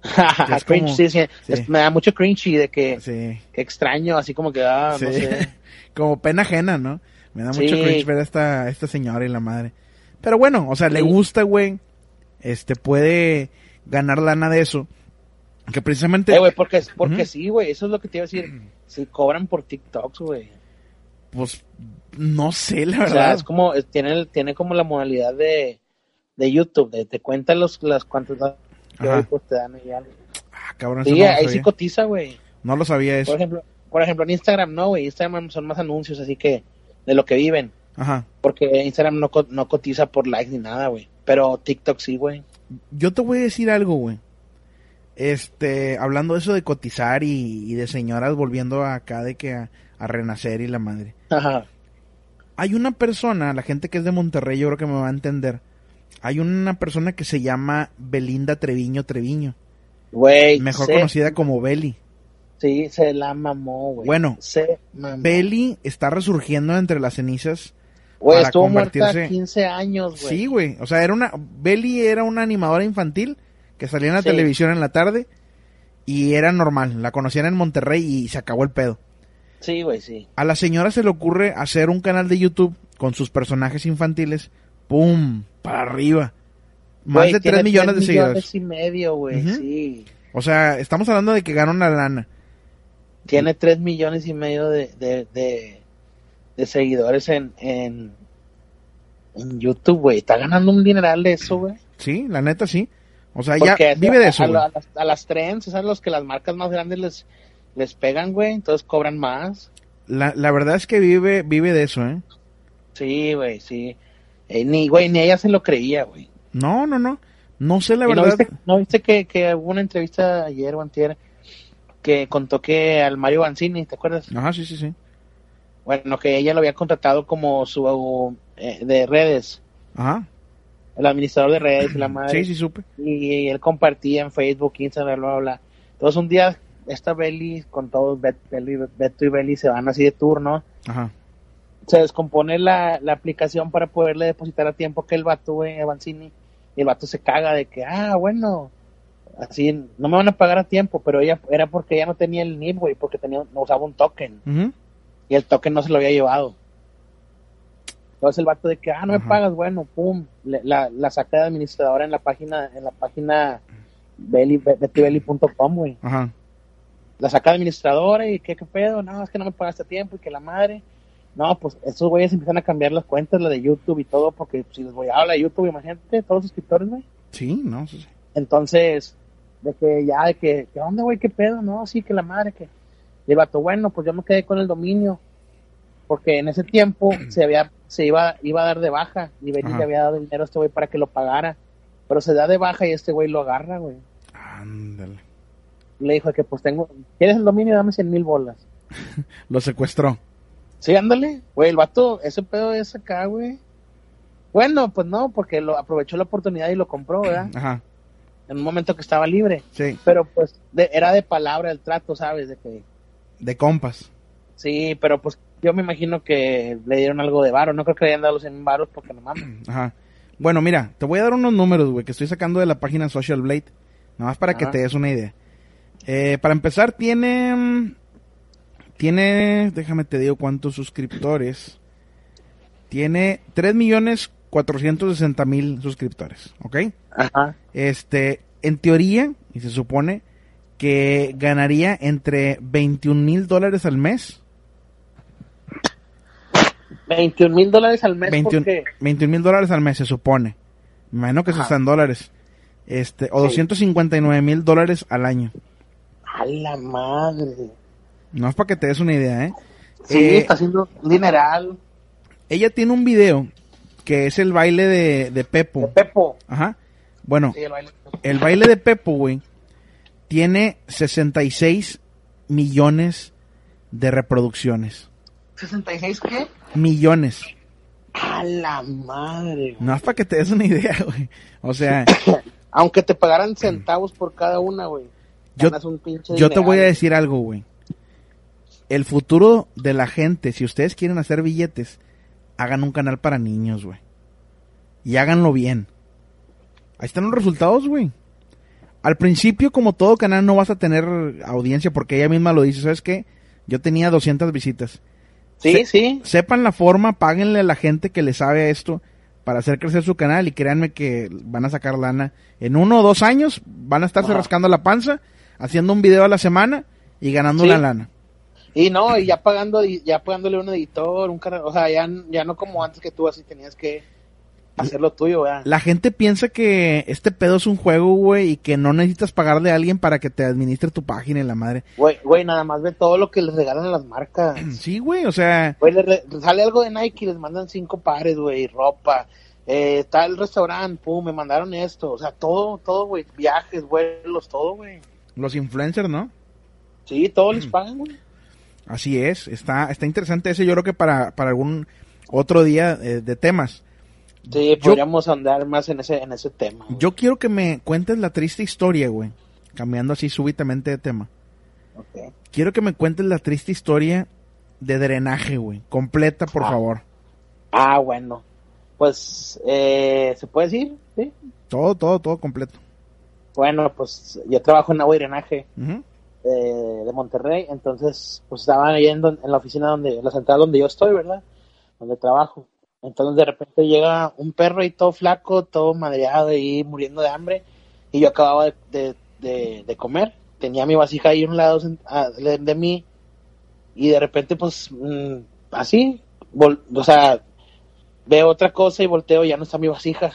es cringe, como- sí, sí. Es- me da mucho cringe y de que, Sí. que extraño, así como que, ah, sí. no sé. como pena ajena, ¿no? Me da mucho cringe ver a esta, esta señora y la madre. Pero bueno, o sea, le gusta, güey. Este puede ganar lana de eso. Que precisamente Eh, güey, porque, porque Ujú. sí, güey, eso es lo que te iba a decir. Si cobran por TikToks, güey. pues no sé, la O verdad. sea, es como, tiene, tiene como la modalidad de, de YouTube, de te cuentan los, las cuantas que pues, te dan y ya. Ah, cabrón, eso Sí, no ahí sí cotiza, güey. No lo sabía eso. Por ejemplo, por ejemplo, en Instagram no, güey. Instagram son más anuncios, así que de lo que viven. Ajá. Porque Instagram no, no cotiza por likes ni nada, güey. Pero TikTok sí, güey. Yo te voy a decir algo, güey. Este, hablando de eso de cotizar y, y de señoras volviendo acá de que a, a renacer y la madre. Ajá. Hay una persona, la gente que es de Monterrey, yo creo que me va a entender. Hay una persona que se llama Belinda Treviño Treviño, Güey. mejor conocida como Beli. Sí, se la mamó, güey. Bueno, se mamó. Beli está resurgiendo entre las cenizas. Güey, estuvo muerta convertirse- 15 años, güey. Sí, güey. O sea, era una. Beli era una animadora infantil que salía en la Sí. televisión en la tarde y era normal. La conocían en Monterrey y se acabó el pedo. Sí, güey, sí. A la señora se le ocurre hacer un canal de YouTube con sus personajes infantiles. ¡Pum! Para arriba. Más de tiene 3 millones de seguidores. y medio, güey, sí. O sea, estamos hablando de que gana una lana. Tiene 3 millones y medio de, de, de, de seguidores en, en, en YouTube, güey. Está ganando un dineral de eso, güey. Sí, la neta sí. O sea, Porque ya vive de a- eso, a, güey. a las, a las trends, ¿sabes? Los que las marcas más grandes les, les pegan, güey. Entonces cobran más. La, la verdad es que vive, vive de eso, ¿eh? Sí, güey, sí. Eh, ni, güey, ni ella se lo creía, güey. No, no, no. No sé la ¿Y verdad. ¿No viste, no viste que, que hubo una entrevista ayer o antier que contó que al Mario Banzini, ¿te acuerdas? Ajá, sí, sí, sí. Bueno, que ella lo había contratado como su eh, de redes, Ajá. El administrador de redes la madre. Sí, sí, supe. Y él compartía en Facebook, Instagram, bla, bla, bla. Entonces un día esta Belly con todos, Bet- Belly- Beto y Belly se van así de turno. Ajá. Se descompone la, la aplicación para poderle depositar a tiempo que el vato, güey, Avancini. Y el vato se caga de que, ah, bueno, así no me van a pagar a tiempo, pero ella era porque ella no tenía el NIP, güey, porque tenía, no usaba un token. Y el token no se lo había llevado. Entonces el vato de que, ah, no me Ajá. pagas, bueno, pum, le- la, la saca de administradora en la página, en la página belly, be- betybelly.com, güey. Ajá. La saca de administradora y qué, qué pedo, no, es que no me pagaste a tiempo y que la madre. No, pues estos güeyes empiezan a cambiar las cuentas, la de YouTube y todo, porque si les voy a hablar de YouTube, imagínate, todos los suscriptores, güey. Sí, no, sí, sí. Entonces, de que ya, de que, ¿qué onda, güey? ¿Qué pedo? No, sí, que la madre, que. Y el vato, bueno, pues yo me quedé con el dominio. Porque en ese tiempo se había se iba iba a dar de baja y Benny le había dado dinero a este güey para que lo pagara, pero se da de baja y este güey lo agarra, güey. Ándale. Le dijo que pues tengo, ¿quieres el dominio? Dame 100 mil bolas. Lo secuestró. Sí, ándale, güey, el vato, ese pedo es acá, güey. Bueno, pues no, porque lo aprovechó la oportunidad y lo compró, ¿verdad? Ajá. En un momento que estaba libre. Sí. Pero pues de- era de palabra el trato, ¿sabes? De que De compas. sí, pero pues yo me imagino que le dieron algo de varo. No creo que le hayan dado los 100 varos porque no mames. Ajá. Bueno, mira, te voy a dar unos números, güey, que estoy sacando de la página Social Blade. Nada más para que te des una idea. Eh, para empezar, tiene. Tiene. Déjame te digo cuántos suscriptores. Tiene 3 millones 460 mil suscriptores, ¿ok? Ajá. Este, en teoría, y se supone que ganaría entre 21 mil dólares al mes 21 mil dólares al mes 21 porque... mil dólares al mes, se supone. Me imagino que eso está en dólares. Este, o Sí. 259 mil dólares al año. A la madre. No es para que te des una idea, ¿eh? Sí, Eh, está haciendo dineral. Ella tiene un video que es el baile de, de De Pepo. Pepo. Ajá. Bueno, Sí, el baile. el baile de Pepo, güey, tiene 66 millones de reproducciones. ¿66 qué? Millones. A la madre. No es para que te des una idea, güey. O sea, Aunque te pagaran centavos por cada una, güey. Yo- un te voy a decir algo, güey. El futuro de la gente, si ustedes quieren hacer billetes, hagan un canal para niños, güey. Y háganlo bien. Ahí están los resultados, güey. Al principio, como todo canal, no vas a tener audiencia porque ella misma lo dice. ¿Sabes qué? Yo tenía 200 visitas. Sí, Se- sí. Sepan la forma, páguenle a la gente que le sabe a esto para hacer crecer su canal y créanme que van a sacar lana. En uno o dos años van a estarse Ajá. rascando la panza, haciendo un video a la semana y ganando Sí. una lana. Y no, y ya pagando, ya pagándole un editor, un cara, o sea, ya, ya no como antes que tú así tenías que hacer lo tuyo, ¿verdad? La gente piensa que este pedo es un juego, güey, y que no necesitas pagarle a alguien para que te administre tu página y la madre. Güey, güey, nada más ve todo lo que les regalan a las marcas. Sí, güey, o sea, Güey, sale algo de Nike y les mandan cinco pares, güey, ropa. Eh, está el restaurante, pum, me mandaron esto. O sea, todo, todo, güey, viajes, vuelos, todo, güey. los influencers, ¿no? Sí, todo les pagan, güey. Así es, está, está interesante ese, yo creo que para, para algún otro día eh, de temas. Sí, Yo- podríamos andar más en ese, en ese tema. güey. Yo quiero que me cuentes la triste historia, güey, cambiando así súbitamente de tema. Ok. Quiero que me cuentes la triste historia de drenaje, güey, completa, por Ah. favor. Ah, bueno. Pues, eh, ¿se puede decir? Sí. Todo, todo, todo completo. Bueno, pues yo trabajo en agua y drenaje eh, de Monterrey, entonces pues estaba yendo en la oficina donde, en la central donde yo estoy, ¿verdad? Donde trabajo. Entonces de repente llega un perro ahí todo flaco, todo madreado y muriendo de hambre, y yo acababa de, de, de- de comer, tenía mi vasija ahí a un lado de, mí, y de repente pues mm, así, vol- o sea, veo otra cosa y volteo, ya no está mi vasija.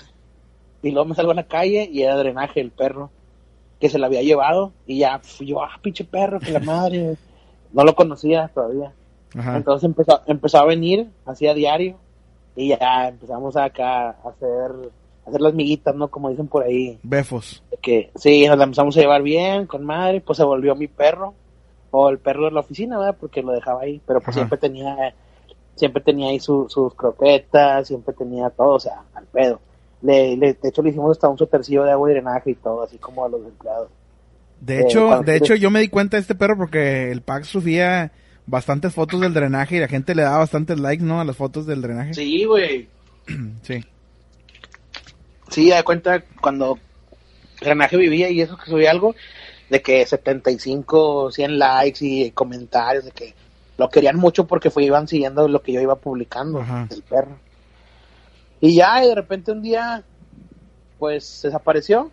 Y luego me salgo a la calle y era drenaje el perro que se la había llevado y ya fui yo, ah, pinche perro, que la madre. No lo conocía todavía. Ajá. Entonces empezó, empezó a venir, así a diario, y ya empezamos acá a hacer, a hacer las miguitas, ¿no? Como dicen por ahí. Befos. que sí, nos la empezamos a llevar bien, con madre, pues se volvió mi perro, o el perro de la oficina, ¿verdad? Porque lo dejaba ahí, pero pues Ajá. siempre tenía, siempre tenía ahí su- sus croquetas, siempre tenía todo, o sea, al pedo. Le, le- de hecho le hicimos hasta un sotercillo de agua y drenaje y todo, así como a los empleados. De Eh, hecho, de hecho yo me di cuenta de este perro porque el pack subía bastantes fotos del drenaje y la gente le daba bastantes likes, ¿no? A las fotos del drenaje. Sí, güey. Sí. Sí, da cuenta cuando Drenaje vivía y eso que subía algo, de que 75, 100 likes y comentarios, de que lo querían mucho porque fue, iban siguiendo lo que yo iba publicando Ajá. del perro. Y ya, y de repente un día, pues desapareció.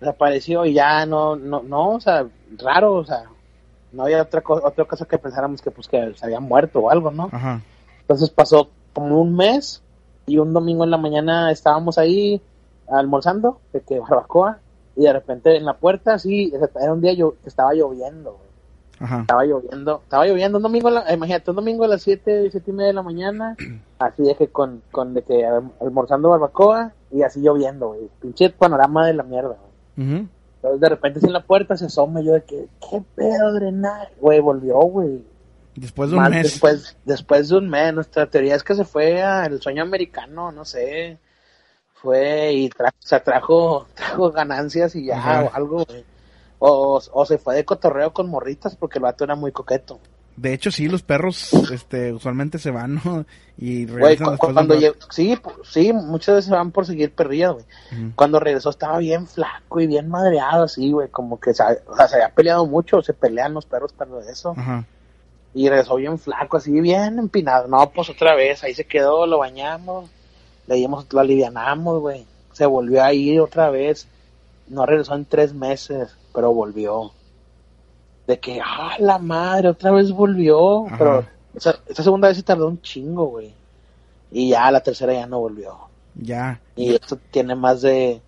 Desapareció y ya no, no, no, o sea, raro, o sea, no había otra, co- otra cosa que pensáramos que pues que se había muerto o algo, ¿no? Ajá. Entonces pasó como un mes y un domingo en la mañana estábamos ahí almorzando, de que barbacoa, y de repente en la puerta, sí, era un día yo, que estaba lloviendo, güey. Ajá. Estaba lloviendo, estaba lloviendo un domingo, la- imagínate, un domingo a las 7, siete y media de la mañana, así de que con, con de que alm- almorzando barbacoa y así lloviendo, güey. Pinche panorama de la mierda, güey. Entonces de repente en la puerta se asoma yo de que, ¿qué pedo drenaje? Güey, volvió, güey. Después de un Más mes. Después, después de un mes, nuestra teoría es que se fue al sueño americano, no sé. Fue y tra o sea, trajo, trajo ganancias y ya, Ajá. o algo, güey. O, o se fue de cotorreo con morritas porque el vato era muy coqueto. De hecho, sí, los perros este, usualmente se van, ¿no? Y Güey, regresan cu- de cuando llegó, sí, sí, muchas veces van por seguir perrillas, güey. Cuando regresó estaba bien flaco y bien madreado, así, güey, como que sa- o sea, se había peleado mucho, se pelean los perros cuando de eso. Y regresó bien flaco, así bien empinado. No, pues otra vez, ahí se quedó, lo bañamos, le dimos, lo alivianamos, güey. Se volvió a ir otra vez. No regresó en tres meses, pero volvió. De que, ah, la madre, otra vez volvió. Ajá. Pero esa, esa segunda vez se tardó un chingo, güey. Y ya la tercera ya no volvió. Ya. Y esto tiene más de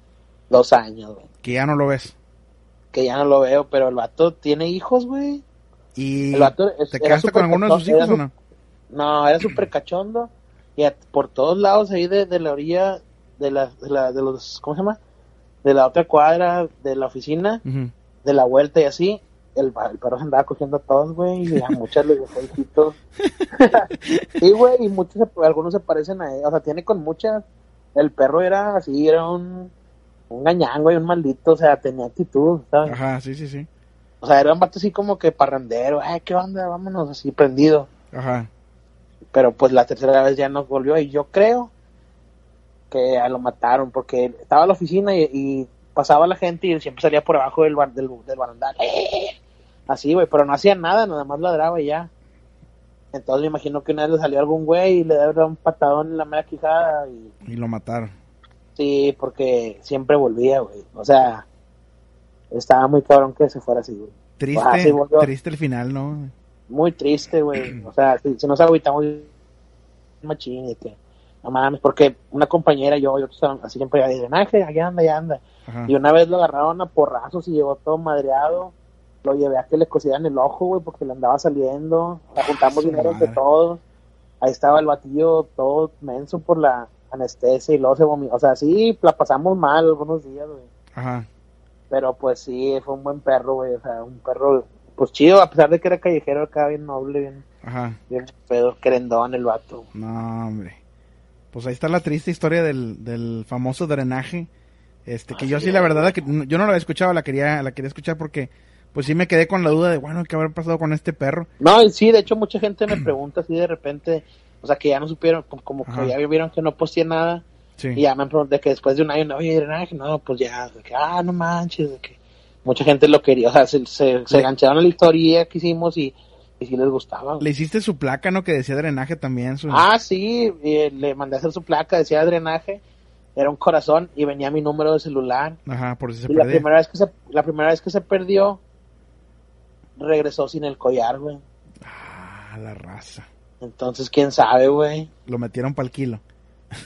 dos años, güey. Que ya no lo ves. Que ya no lo veo, pero el vato tiene hijos, güey. ¿Y El vato es- te quedaste con alguno de sus hijos o no? No, era súper cachondo. Y a- por todos lados ahí de, de la orilla de la, de la, de los, ¿cómo se llama? De la otra cuadra de la oficina, de la vuelta y así. El, el perro se andaba cogiendo a todos, güey, y a muchas les dejó hijitos. sí, güey, y muchos, algunos se parecen a él. O sea, tiene con muchas. El perro era así, era un, un gañán, güey, un maldito. O sea, tenía actitud, ¿sabes? Ajá, sí, sí, sí. O sea, era un vato así como que parrandero. Ay, ¿qué onda? Vámonos, así prendido Ajá. pero pues la tercera vez ya no volvió y yo creo que a lo mataron porque estaba en la oficina y, y pasaba la gente y él siempre salía por abajo del, bar- del, del barandal ¡Eh! Así güey pero no hacía nada nada más ladraba y ya entonces me imagino que una vez le salió algún güey y le daba un patadón en la mera quijada y Y lo mataron. sí porque siempre volvía güey o sea estaba muy cabrón que se fuera así güey Triste, sí, triste el final, ¿no? muy triste, güey. O sea, si, si nos agüitamos machín y que no mames, porque una compañera y yo, yo así siempre de drenaje, allá anda, allá anda. Ajá. Y una vez lo agarraron a porrazos y llegó todo madreado. Lo llevé a que le cosieran el ojo, güey, porque le andaba saliendo. Sea, juntamos dinero de todos. Ahí estaba el batillo todo menso por la anestesia y luego se vomitó. O sea, sí, la pasamos mal algunos días, güey. Ajá. Pero pues sí, fue un buen perro, güey. O sea, un perro, pues chido, a pesar de que era callejero acá, bien noble, bien, Ajá. bien pedo, querendón el vato. No, hombre. Pues ahí está la triste historia del, del famoso drenaje. Este, que yo sí, la verdad, que yo no la había escuchado, la quería, la quería escuchar porque, pues sí me quedé con la duda de, bueno, ¿qué habrá pasado con este perro? No, sí, de hecho mucha gente me pregunta así de repente, o sea, que ya no supieron, como, Ajá. que ya vieron que no posteé nada, Sí. y ya me pregunté que después de un año, no, oye, drenaje, no, pues ya, de que, ah, no manches, de que mucha gente lo quería, o sea, se, se, se engancharon a la historia que hicimos y, y sí les gustaba. Le hiciste su placa, ¿no? Que decía drenaje también. Su... Ah, sí, y le mandé a hacer su placa, decía drenaje, era un corazón y venía mi número de celular. Ajá, por si se Y la primera vez que se, la primera vez que se perdió, regresó sin el collar, güey. Ah, la raza. Entonces, quién sabe, güey. Lo metieron para el kilo.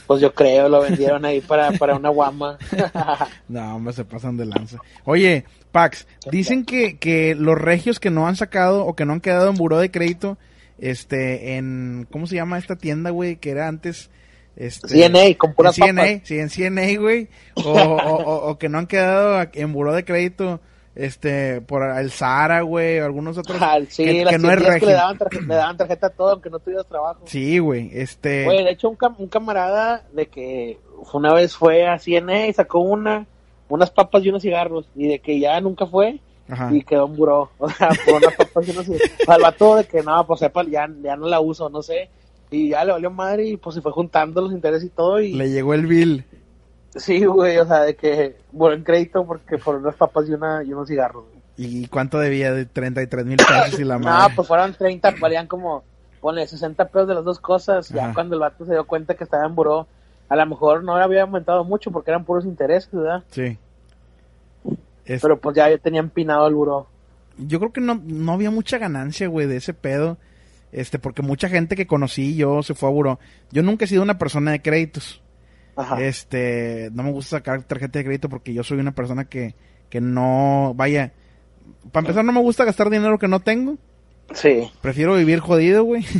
Pues yo creo, lo vendieron ahí para, para una guama. No, hombre, se pasan de lanza. Oye, Pax, dicen que, que los regios que no han sacado o que no han quedado en buró de crédito, este, en, ¿cómo se llama esta tienda, güey? Que era antes, este... CNA, con puras en CNA, papas. sí, en CNA, güey. O, o, o- o que no han quedado en buró de crédito, este, por el Sahara, güey, o algunos otros. Ah, sí, que, las que no es que le daban, tarjeta, le daban tarjeta a todo, aunque no tuvieras trabajo. Sí, güey, este... Güey, de hecho, un, cam- un camarada de que una vez fue a CNA y sacó una, unas papas y unos cigarros, y de que ya nunca fue, Ajá. y quedó en buró. O sea, por unas papas y unos cigarros. El vato de que no, pues sepa, ya, ya no la uso, no sé. Y ya le valió madre y pues se fue juntando los intereses y todo. Y Le llegó el bill. Sí, güey, o sea, de que bueno, en crédito porque por unas papas y, una, y unos cigarros. güey. ¿Y cuánto debía? De 33 mil pesos y la No, madre. pues fueron 30, valían como, ponle 60 pesos de las dos cosas. Ya cuando el vato se dio cuenta que estaba en buró, a lo mejor no había aumentado mucho porque eran puros intereses, ¿verdad? Sí. Es- Pero pues ya, ya tenía empinado el buró. yo creo que no, no había mucha ganancia, güey, de ese pedo. Este, porque mucha gente que conocí yo se fue a buró. Yo nunca he sido una persona de créditos. Ajá. Este, no me gusta sacar tarjeta de crédito porque yo soy una persona que, que no, vaya, para empezar no me gusta gastar dinero que no tengo. Sí. Prefiero vivir jodido, güey.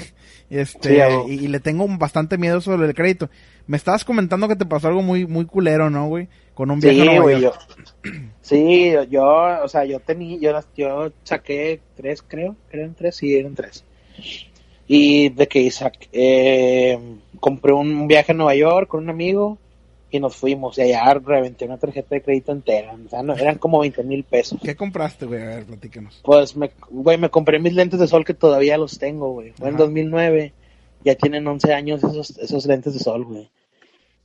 Este, Sí, y, y le tengo bastante miedo sobre el crédito. Me estabas comentando que te pasó algo muy, muy culero, ¿no, güey? Con un viaje a Sí, Nueva güey, yo. Sí, yo- o sea, yo tenía, yo, yo saqué tres, creo, eran tres, sí, eran tres. Y de que sac- eh, compré un viaje a Nueva York con un amigo y nos fuimos. Y allá reventé una tarjeta de crédito entera. O sea, no, eran como 20 mil pesos. ¿Qué compraste, güey? A ver, platícanos. Pues, me, güey, me compré mis lentes de sol que todavía los tengo, güey. Fue en Ajá. 2009. Ya tienen 11 años esos, esos lentes de sol, güey.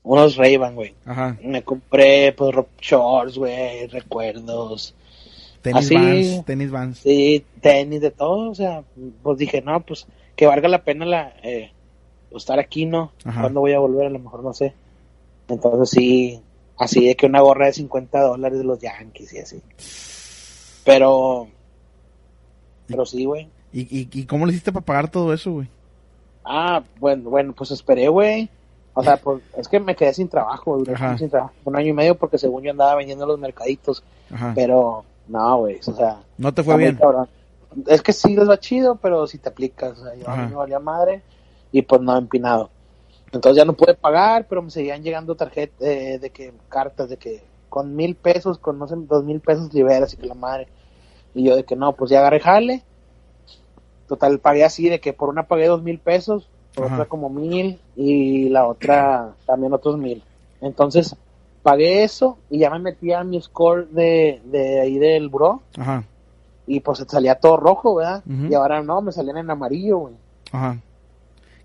Unos Ray-Ban, güey. Ajá. Me compré, pues, shorts, güey, recuerdos. Tenis Así- Vans, tenis Vans. Sí, tenis, de todo. O sea, pues dije, no, pues, que valga la pena la, eh, estar aquí, ¿no? Ajá. ¿Cuándo voy a volver? A lo mejor no sé. Entonces, sí, así de que una gorra de 50 dólares de los Yankees y así. Pero, pero sí, güey. ¿Y, y, y cómo le hiciste para pagar todo eso, güey? Ah, bueno, bueno, pues esperé, güey. O sea, pues es que me quedé sin trabajo, duré Ajá. sin trabajo un año y medio porque según yo andaba vendiendo en los mercaditos, Ajá. pero no, güey, o sea, No te fue bien. cabrón. Es que sí les va chido, pero si te aplicas, o sea, yo a Ajá. mí me valía madre y pues no empinado. Entonces ya no pude pagar, pero me seguían llegando tarjetas eh, de que cartas de que con mil pesos, con no sé, dos mil pesos liberas y que la madre. Y yo de que no, pues ya agarré jale. Total, pagué así de que por una pagué dos mil pesos, por Ajá. otra como mil y la otra también otros mil. Entonces pagué eso y ya me metí a mi score de, de ahí del bro Ajá. Y pues salía todo rojo, ¿verdad? Y ahora no, me salían en amarillo, güey. Ajá.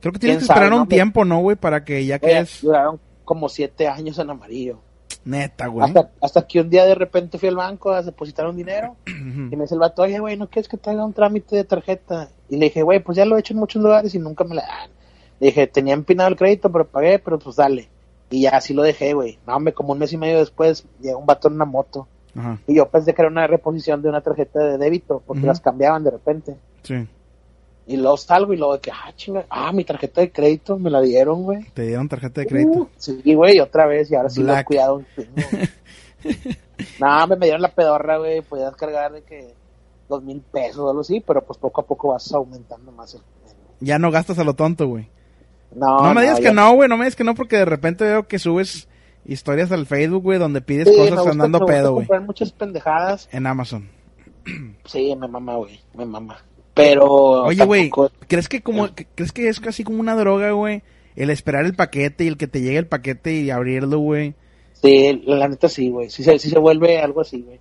Creo que tienes ¿Quién que esperar sabe, un no? tiempo, ¿no, güey? Para que ya quedes duraron como siete años en amarillo. neta, güey. Hasta, hasta que un día de repente fui al banco a depositar un dinero y me dice el vato, oye, güey, ¿no quieres que te haga un trámite de tarjeta? Y le dije, güey, pues ya lo he hecho en muchos lugares y nunca me la dan. Le dije, tenía empinado el crédito, pero pagué, pero pues dale. Y ya así lo dejé, güey. No, hombre, como un mes y medio después llega un vato en una moto. Ajá. Y yo pensé que era una reposición de una tarjeta de débito, porque las cambiaban de repente. Sí. Y luego salgo y luego de que, ah, chinga, ah, mi tarjeta de crédito me la dieron, güey. Te dieron tarjeta de crédito. Uh, sí, güey, otra vez, y ahora sí lo he Black. cuidado un chingo. no, me, me dieron la pedorra, güey, podías cargar de que dos mil pesos o algo así, pero pues poco a poco vas aumentando más el... Ya no gastas a lo tonto, güey. No, No, me digas que no, güey. No me digas que no porque de repente veo que subes historias al Facebook, güey, donde pides Sí, cosas andando gusta pedo, güey. muchas pendejadas. En Amazon. Sí, me mama, güey, me mama. Pero... Oye, güey, tampoco- ¿crees que como crees que es casi como una droga, güey? El esperar el paquete y el que te llegue el paquete y abrirlo, güey. Sí, la neta sí, güey. Sí se, sí se vuelve algo así, güey.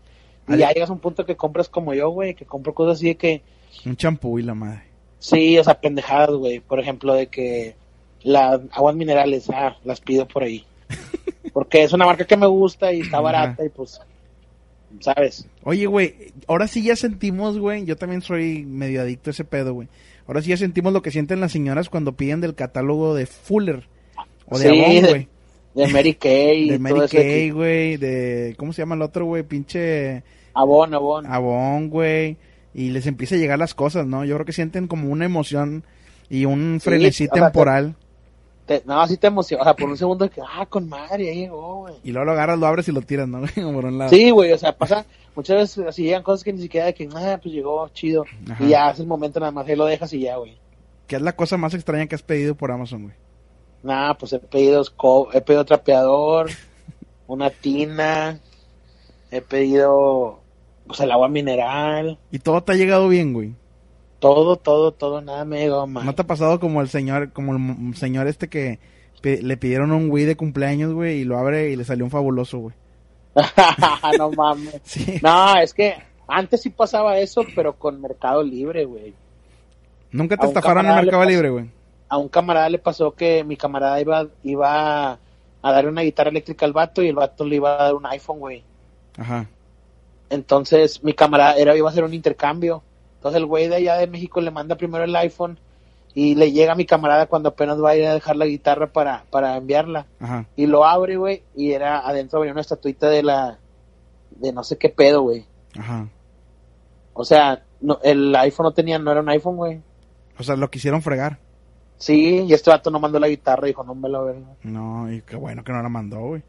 Y ya llegas a un punto que compras como yo, güey, que compro cosas así de que... Un champú y la madre. Sí, o sea, pendejadas, güey. Por ejemplo, de que las aguas minerales, ah, las pido por ahí. Porque es una marca que me gusta y está Ajá. barata y pues, ¿sabes? Oye, güey, ahora sí ya sentimos, güey. Yo también soy medio adicto a ese pedo, güey. Ahora sí ya sentimos lo que sienten las señoras cuando piden del catálogo de Fuller. O de Sí, Avon, güey. De Mary Kay. De Mary Kay, güey. De. ¿Cómo se llama el otro, güey? Pinche. Avon, Avon. Avon, güey. Y les empieza a llegar las cosas, ¿no? Yo creo que sienten como una emoción y un Sí, frenesí o sea, temporal. Te- no, así te emociona. O sea, por un segundo que, ah, con madre, ahí llegó, güey. Y luego lo agarras, lo abres y lo tiras, ¿no? Por un lado. Sí, güey, o sea, pasa muchas veces así llegan cosas que ni siquiera de que, ah, pues llegó, chido. Ajá. Y ya es el momento nada más, ahí lo dejas y ya, güey. ¿Qué es la cosa más extraña que has pedido por Amazon, güey? Nah, pues he pedido, he pedido trapeador, una tina, he pedido, pues el agua mineral, Y todo te ha llegado bien, güey. Todo, todo, todo, nada me llegó mal. ¿No te ha pasado como el señor, como el señor este que le pidieron un Wii de cumpleaños, güey, y lo abre y le salió un fabuloso, güey? no mames. Sí. No, es que antes sí pasaba eso, pero con Mercado Libre, güey. Nunca te estafaron en Mercado pasó- Libre, güey. A un camarada le pasó que mi camarada iba, iba a dar una guitarra eléctrica al vato y el vato le iba a dar un iPhone, güey. Ajá. Entonces mi camarada era, iba a hacer un intercambio. Entonces el güey de allá de México le manda primero el iPhone y le llega a mi camarada cuando apenas va a ir a dejar la guitarra para, para enviarla. Ajá. Y lo abre, güey, y era adentro venía una estatuita de la de no sé qué pedo, güey. Ajá. O sea, no, el iPhone no tenía, no era un iPhone, güey. O sea, lo quisieron fregar. Sí, y este vato no mandó la guitarra, dijo, no me lo verga. No, y qué bueno que no la mandó, güey.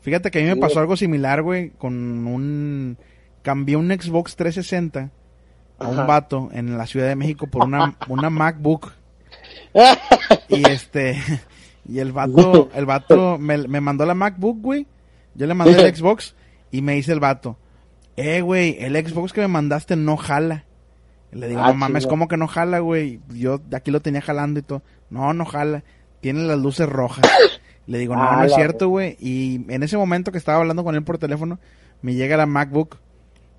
Fíjate que a mí me pasó güey. algo similar, güey, con un cambié un Xbox 360 a un Ajá. vato en la Ciudad de México por una, una MacBook. Y este, y el vato, el vato me, me mandó la MacBook, güey. Yo le mandé el Xbox y me dice el vato, eh, güey, el Xbox que me mandaste no jala. Y le digo, Ah, no mames, chinga. ¿cómo que no jala, güey? Yo de aquí lo tenía jalando y todo. No, no jala. Tiene las luces rojas. Le digo, no, Ah, no es cierto, güey. Y en ese momento que estaba hablando con él por teléfono, me llega la MacBook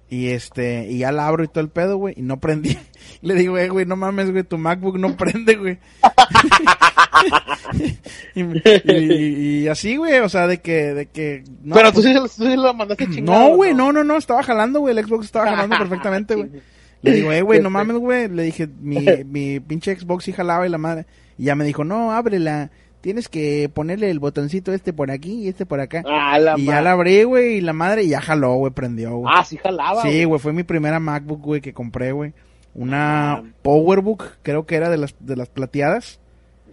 y este, y ya la abro y todo el pedo, güey, y no prendí. Le digo, eh, güey, no mames, güey, tu MacBook no prende, güey. y, y- y así, güey, o sea, de que, de que... no, pero pues, sí, tú sí lo mandaste chingado. no, güey, no, no, no, estaba jalando, güey, el Xbox estaba jalando perfectamente, güey. Le digo, eh, güey, no mames, güey. Le dije, mi, mi pinche Xbox sí jalaba y la madre. Y ya me dijo, no, ábrela. Tienes que ponerle el botoncito este por aquí y este por acá. Ah, la y ya la abrí, güey, y la madre y ya jaló, güey, prendió, güey. Ah, sí jalaba. sí, güey, fue mi primera MacBook, güey, que compré, güey. Una Ah. Powerbook, creo que era de las, de las plateadas.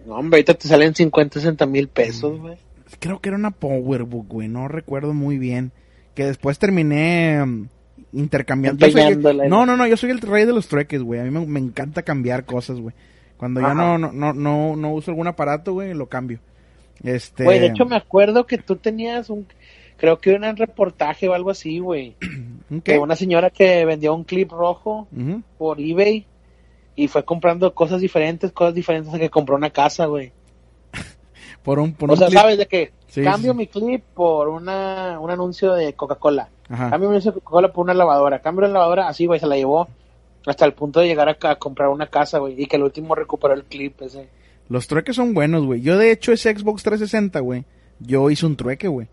No, hombre, ahorita te salen 50, 60 mil pesos, güey. Creo que era una Powerbook, güey, no recuerdo muy bien. Que después terminé mm, intercambiando. Yo soy- Empeñándola. no, no, no, yo soy el rey de los trueques, güey. A mí me, me encanta cambiar cosas, güey. Cuando ya Ajá. no, no, no, no, no uso algún aparato, güey, lo cambio. Este... Güey, de hecho me acuerdo que tú tenías un, creo que un reportaje o algo así, güey. ¿un Que qué? una señora que vendió un clip rojo por eBay y fue comprando cosas diferentes, cosas diferentes, que compró una casa, güey. Por un, por O un sea, clip. ¿sabes de qué? Sí, Cambio sí. mi clip por una, un anuncio de Coca-Cola. Cambio mi anuncio de Coca-Cola por una lavadora. Cambio la lavadora, así, güey, se la llevó hasta el punto de llegar a, a comprar una casa, güey. Y que el último recuperó el clip ese. Los trueques son buenos, güey. Yo, de hecho, ese Xbox 360, güey, yo hice un trueque, güey.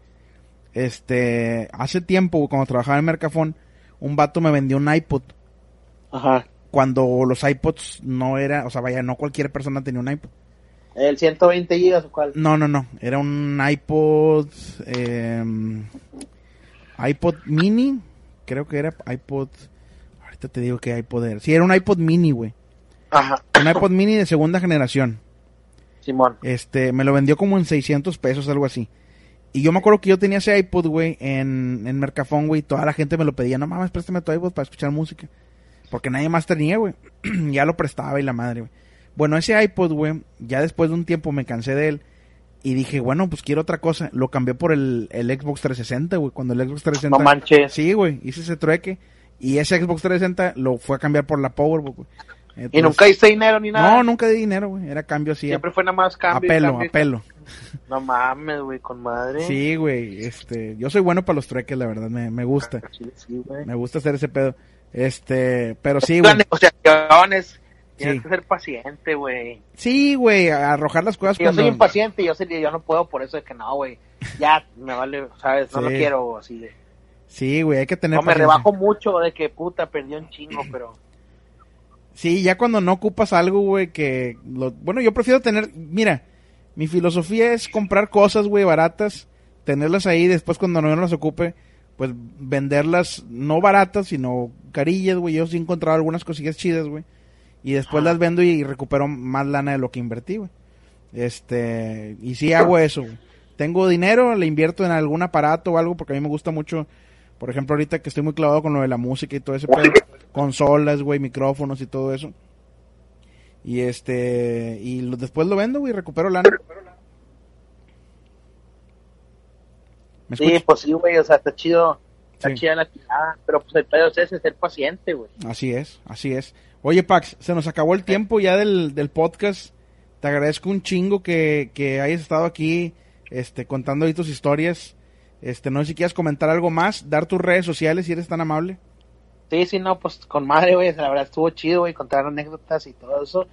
Este, hace tiempo, güey, cuando trabajaba en Mercafón, un vato me vendió un iPod. Ajá. Cuando los iPods no era, o sea, vaya, no cualquier persona tenía un iPod. El 120 gigas o cuál. No, no, no. Era un iPod. eh, iPod mini. Creo que era iPod. Ahorita te digo que iPod era. Sí, era un iPod mini, güey. Ajá. Un iPod mini de segunda generación. Simón. Este, me lo vendió como en 600 pesos, algo así. Y yo me acuerdo que yo tenía ese iPod, güey, en, en Mercafón, güey. y Toda la gente me lo pedía. No mames, préstame tu iPod para escuchar música. Porque nadie más tenía, güey. ya lo prestaba y la madre, güey. Bueno, ese iPod, güey, ya después de un tiempo me cansé de él. Y dije, bueno, pues quiero otra cosa. Lo cambié por el, el Xbox 360, güey. Cuando el Xbox 360... No manches. Sí, güey, hice ese trueque. Y ese Xbox 360 lo fue a cambiar por la Powerbook, güey. Y nunca diste dinero ni nada. No, nunca di dinero, güey. Era cambio así. Siempre fue nada más a cambio. pelo, cambio. a pelo. No mames, güey, con madre. Sí, güey, este, yo soy bueno para los trueques, la verdad, me, me gusta, Sí, sí, güey. me gusta hacer ese pedo, este, pero sí, güey, negociaciones. Tienes Sí. que ser paciente, güey. sí, güey, arrojar las cosas Yo cuando, soy impaciente, yo, yo no puedo por eso de que no, güey. Ya, me vale, ¿sabes? No lo quiero así de... sí, güey, hay que tener No, me paciencia. rebajo mucho de que puta, perdí un chingo, pero... Sí, ya cuando no ocupas algo, güey, que, lo, bueno, yo prefiero tener, mira, mi filosofía es comprar cosas, güey, baratas, tenerlas ahí, después cuando no las ocupe, pues venderlas, no baratas, sino carillas, güey, yo sí he encontrado algunas cosillas chidas, güey, y después Ajá. las vendo y recupero más lana de lo que invertí, güey. Este, y sí hago eso, güey. Tengo dinero, le invierto en algún aparato o algo, porque a mí me gusta mucho, por ejemplo, ahorita que estoy muy clavado con lo de la música y todo ese pedo, consolas, güey, micrófonos y todo eso. Y este, y lo- después lo vendo, güey, recupero lana. ¿Me Sí, pues sí, güey, o sea, está chido. Está Sí. chida la tirada, pero pues el pedo es ese, ser paciente, güey. Así es, así es. Oye, Pax, se nos acabó el tiempo ya del, del podcast. Te agradezco un chingo que, que hayas estado aquí este, contando ahí tus historias. Este, no sé si quieres comentar algo más, dar tus redes sociales si eres tan amable. Sí, sí, no, pues con madre, güey, la verdad estuvo chido, güey, contar anécdotas y todo eso.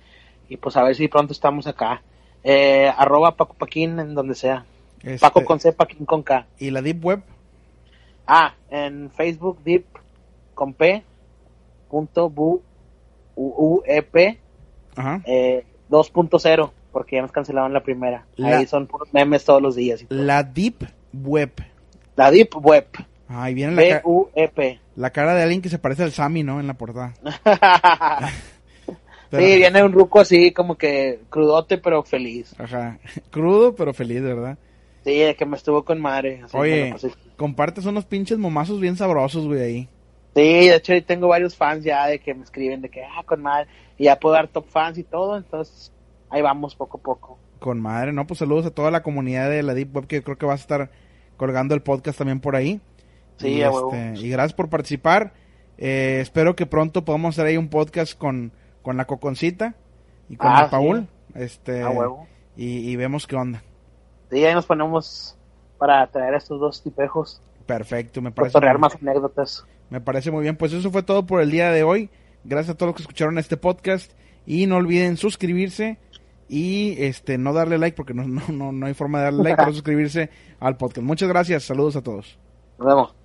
Y pues a ver si pronto estamos acá. Eh, arroba Paco Paquín en donde sea. Este, Paco con C, Paquín con K. Y la Deep Web. Ah, en Facebook, Deep con P, punto bu, u, u, e, p, Ajá. eh, 2.0, porque ya nos cancelaron la primera. La- Ahí son puros memes todos los días. y todo. La Deep Web. La Deep Web, Ahí viene la, B-U-E-P. la cara de alguien que se parece al Sammy, ¿no? En la portada. Pero- sí, viene un ruco así como que crudote pero feliz. Ajá. Crudo, pero feliz, ¿verdad? Sí, de que me estuvo con madre. así Oye, compartes unos pinches momazos bien sabrosos, güey, ahí. Sí, de hecho tengo varios fans ya de que me escriben de que, ah, con madre, y ya puedo dar top fans y todo, entonces ahí vamos poco a poco. Con madre, ¿no? Pues saludos a toda la comunidad de la Deep Web que creo que vas a estar colgando el podcast también por ahí. Sí, y, este, y gracias por participar. Eh, espero que pronto podamos hacer ahí un podcast con, con la Coconcita y con Ah, el Paul. Este, A huevo. y, y vemos qué onda. Sí, ahí nos ponemos para traer a estos dos tipejos, Perfecto, me para parece, muy, más anécdotas. me parece muy bien. Pues eso fue todo por el día de hoy. Gracias a todos los que escucharon este podcast. Y no olviden suscribirse y este no darle like porque no, no, no, no hay forma de darle like, pero suscribirse al podcast. Muchas gracias, saludos a todos. Nos vemos.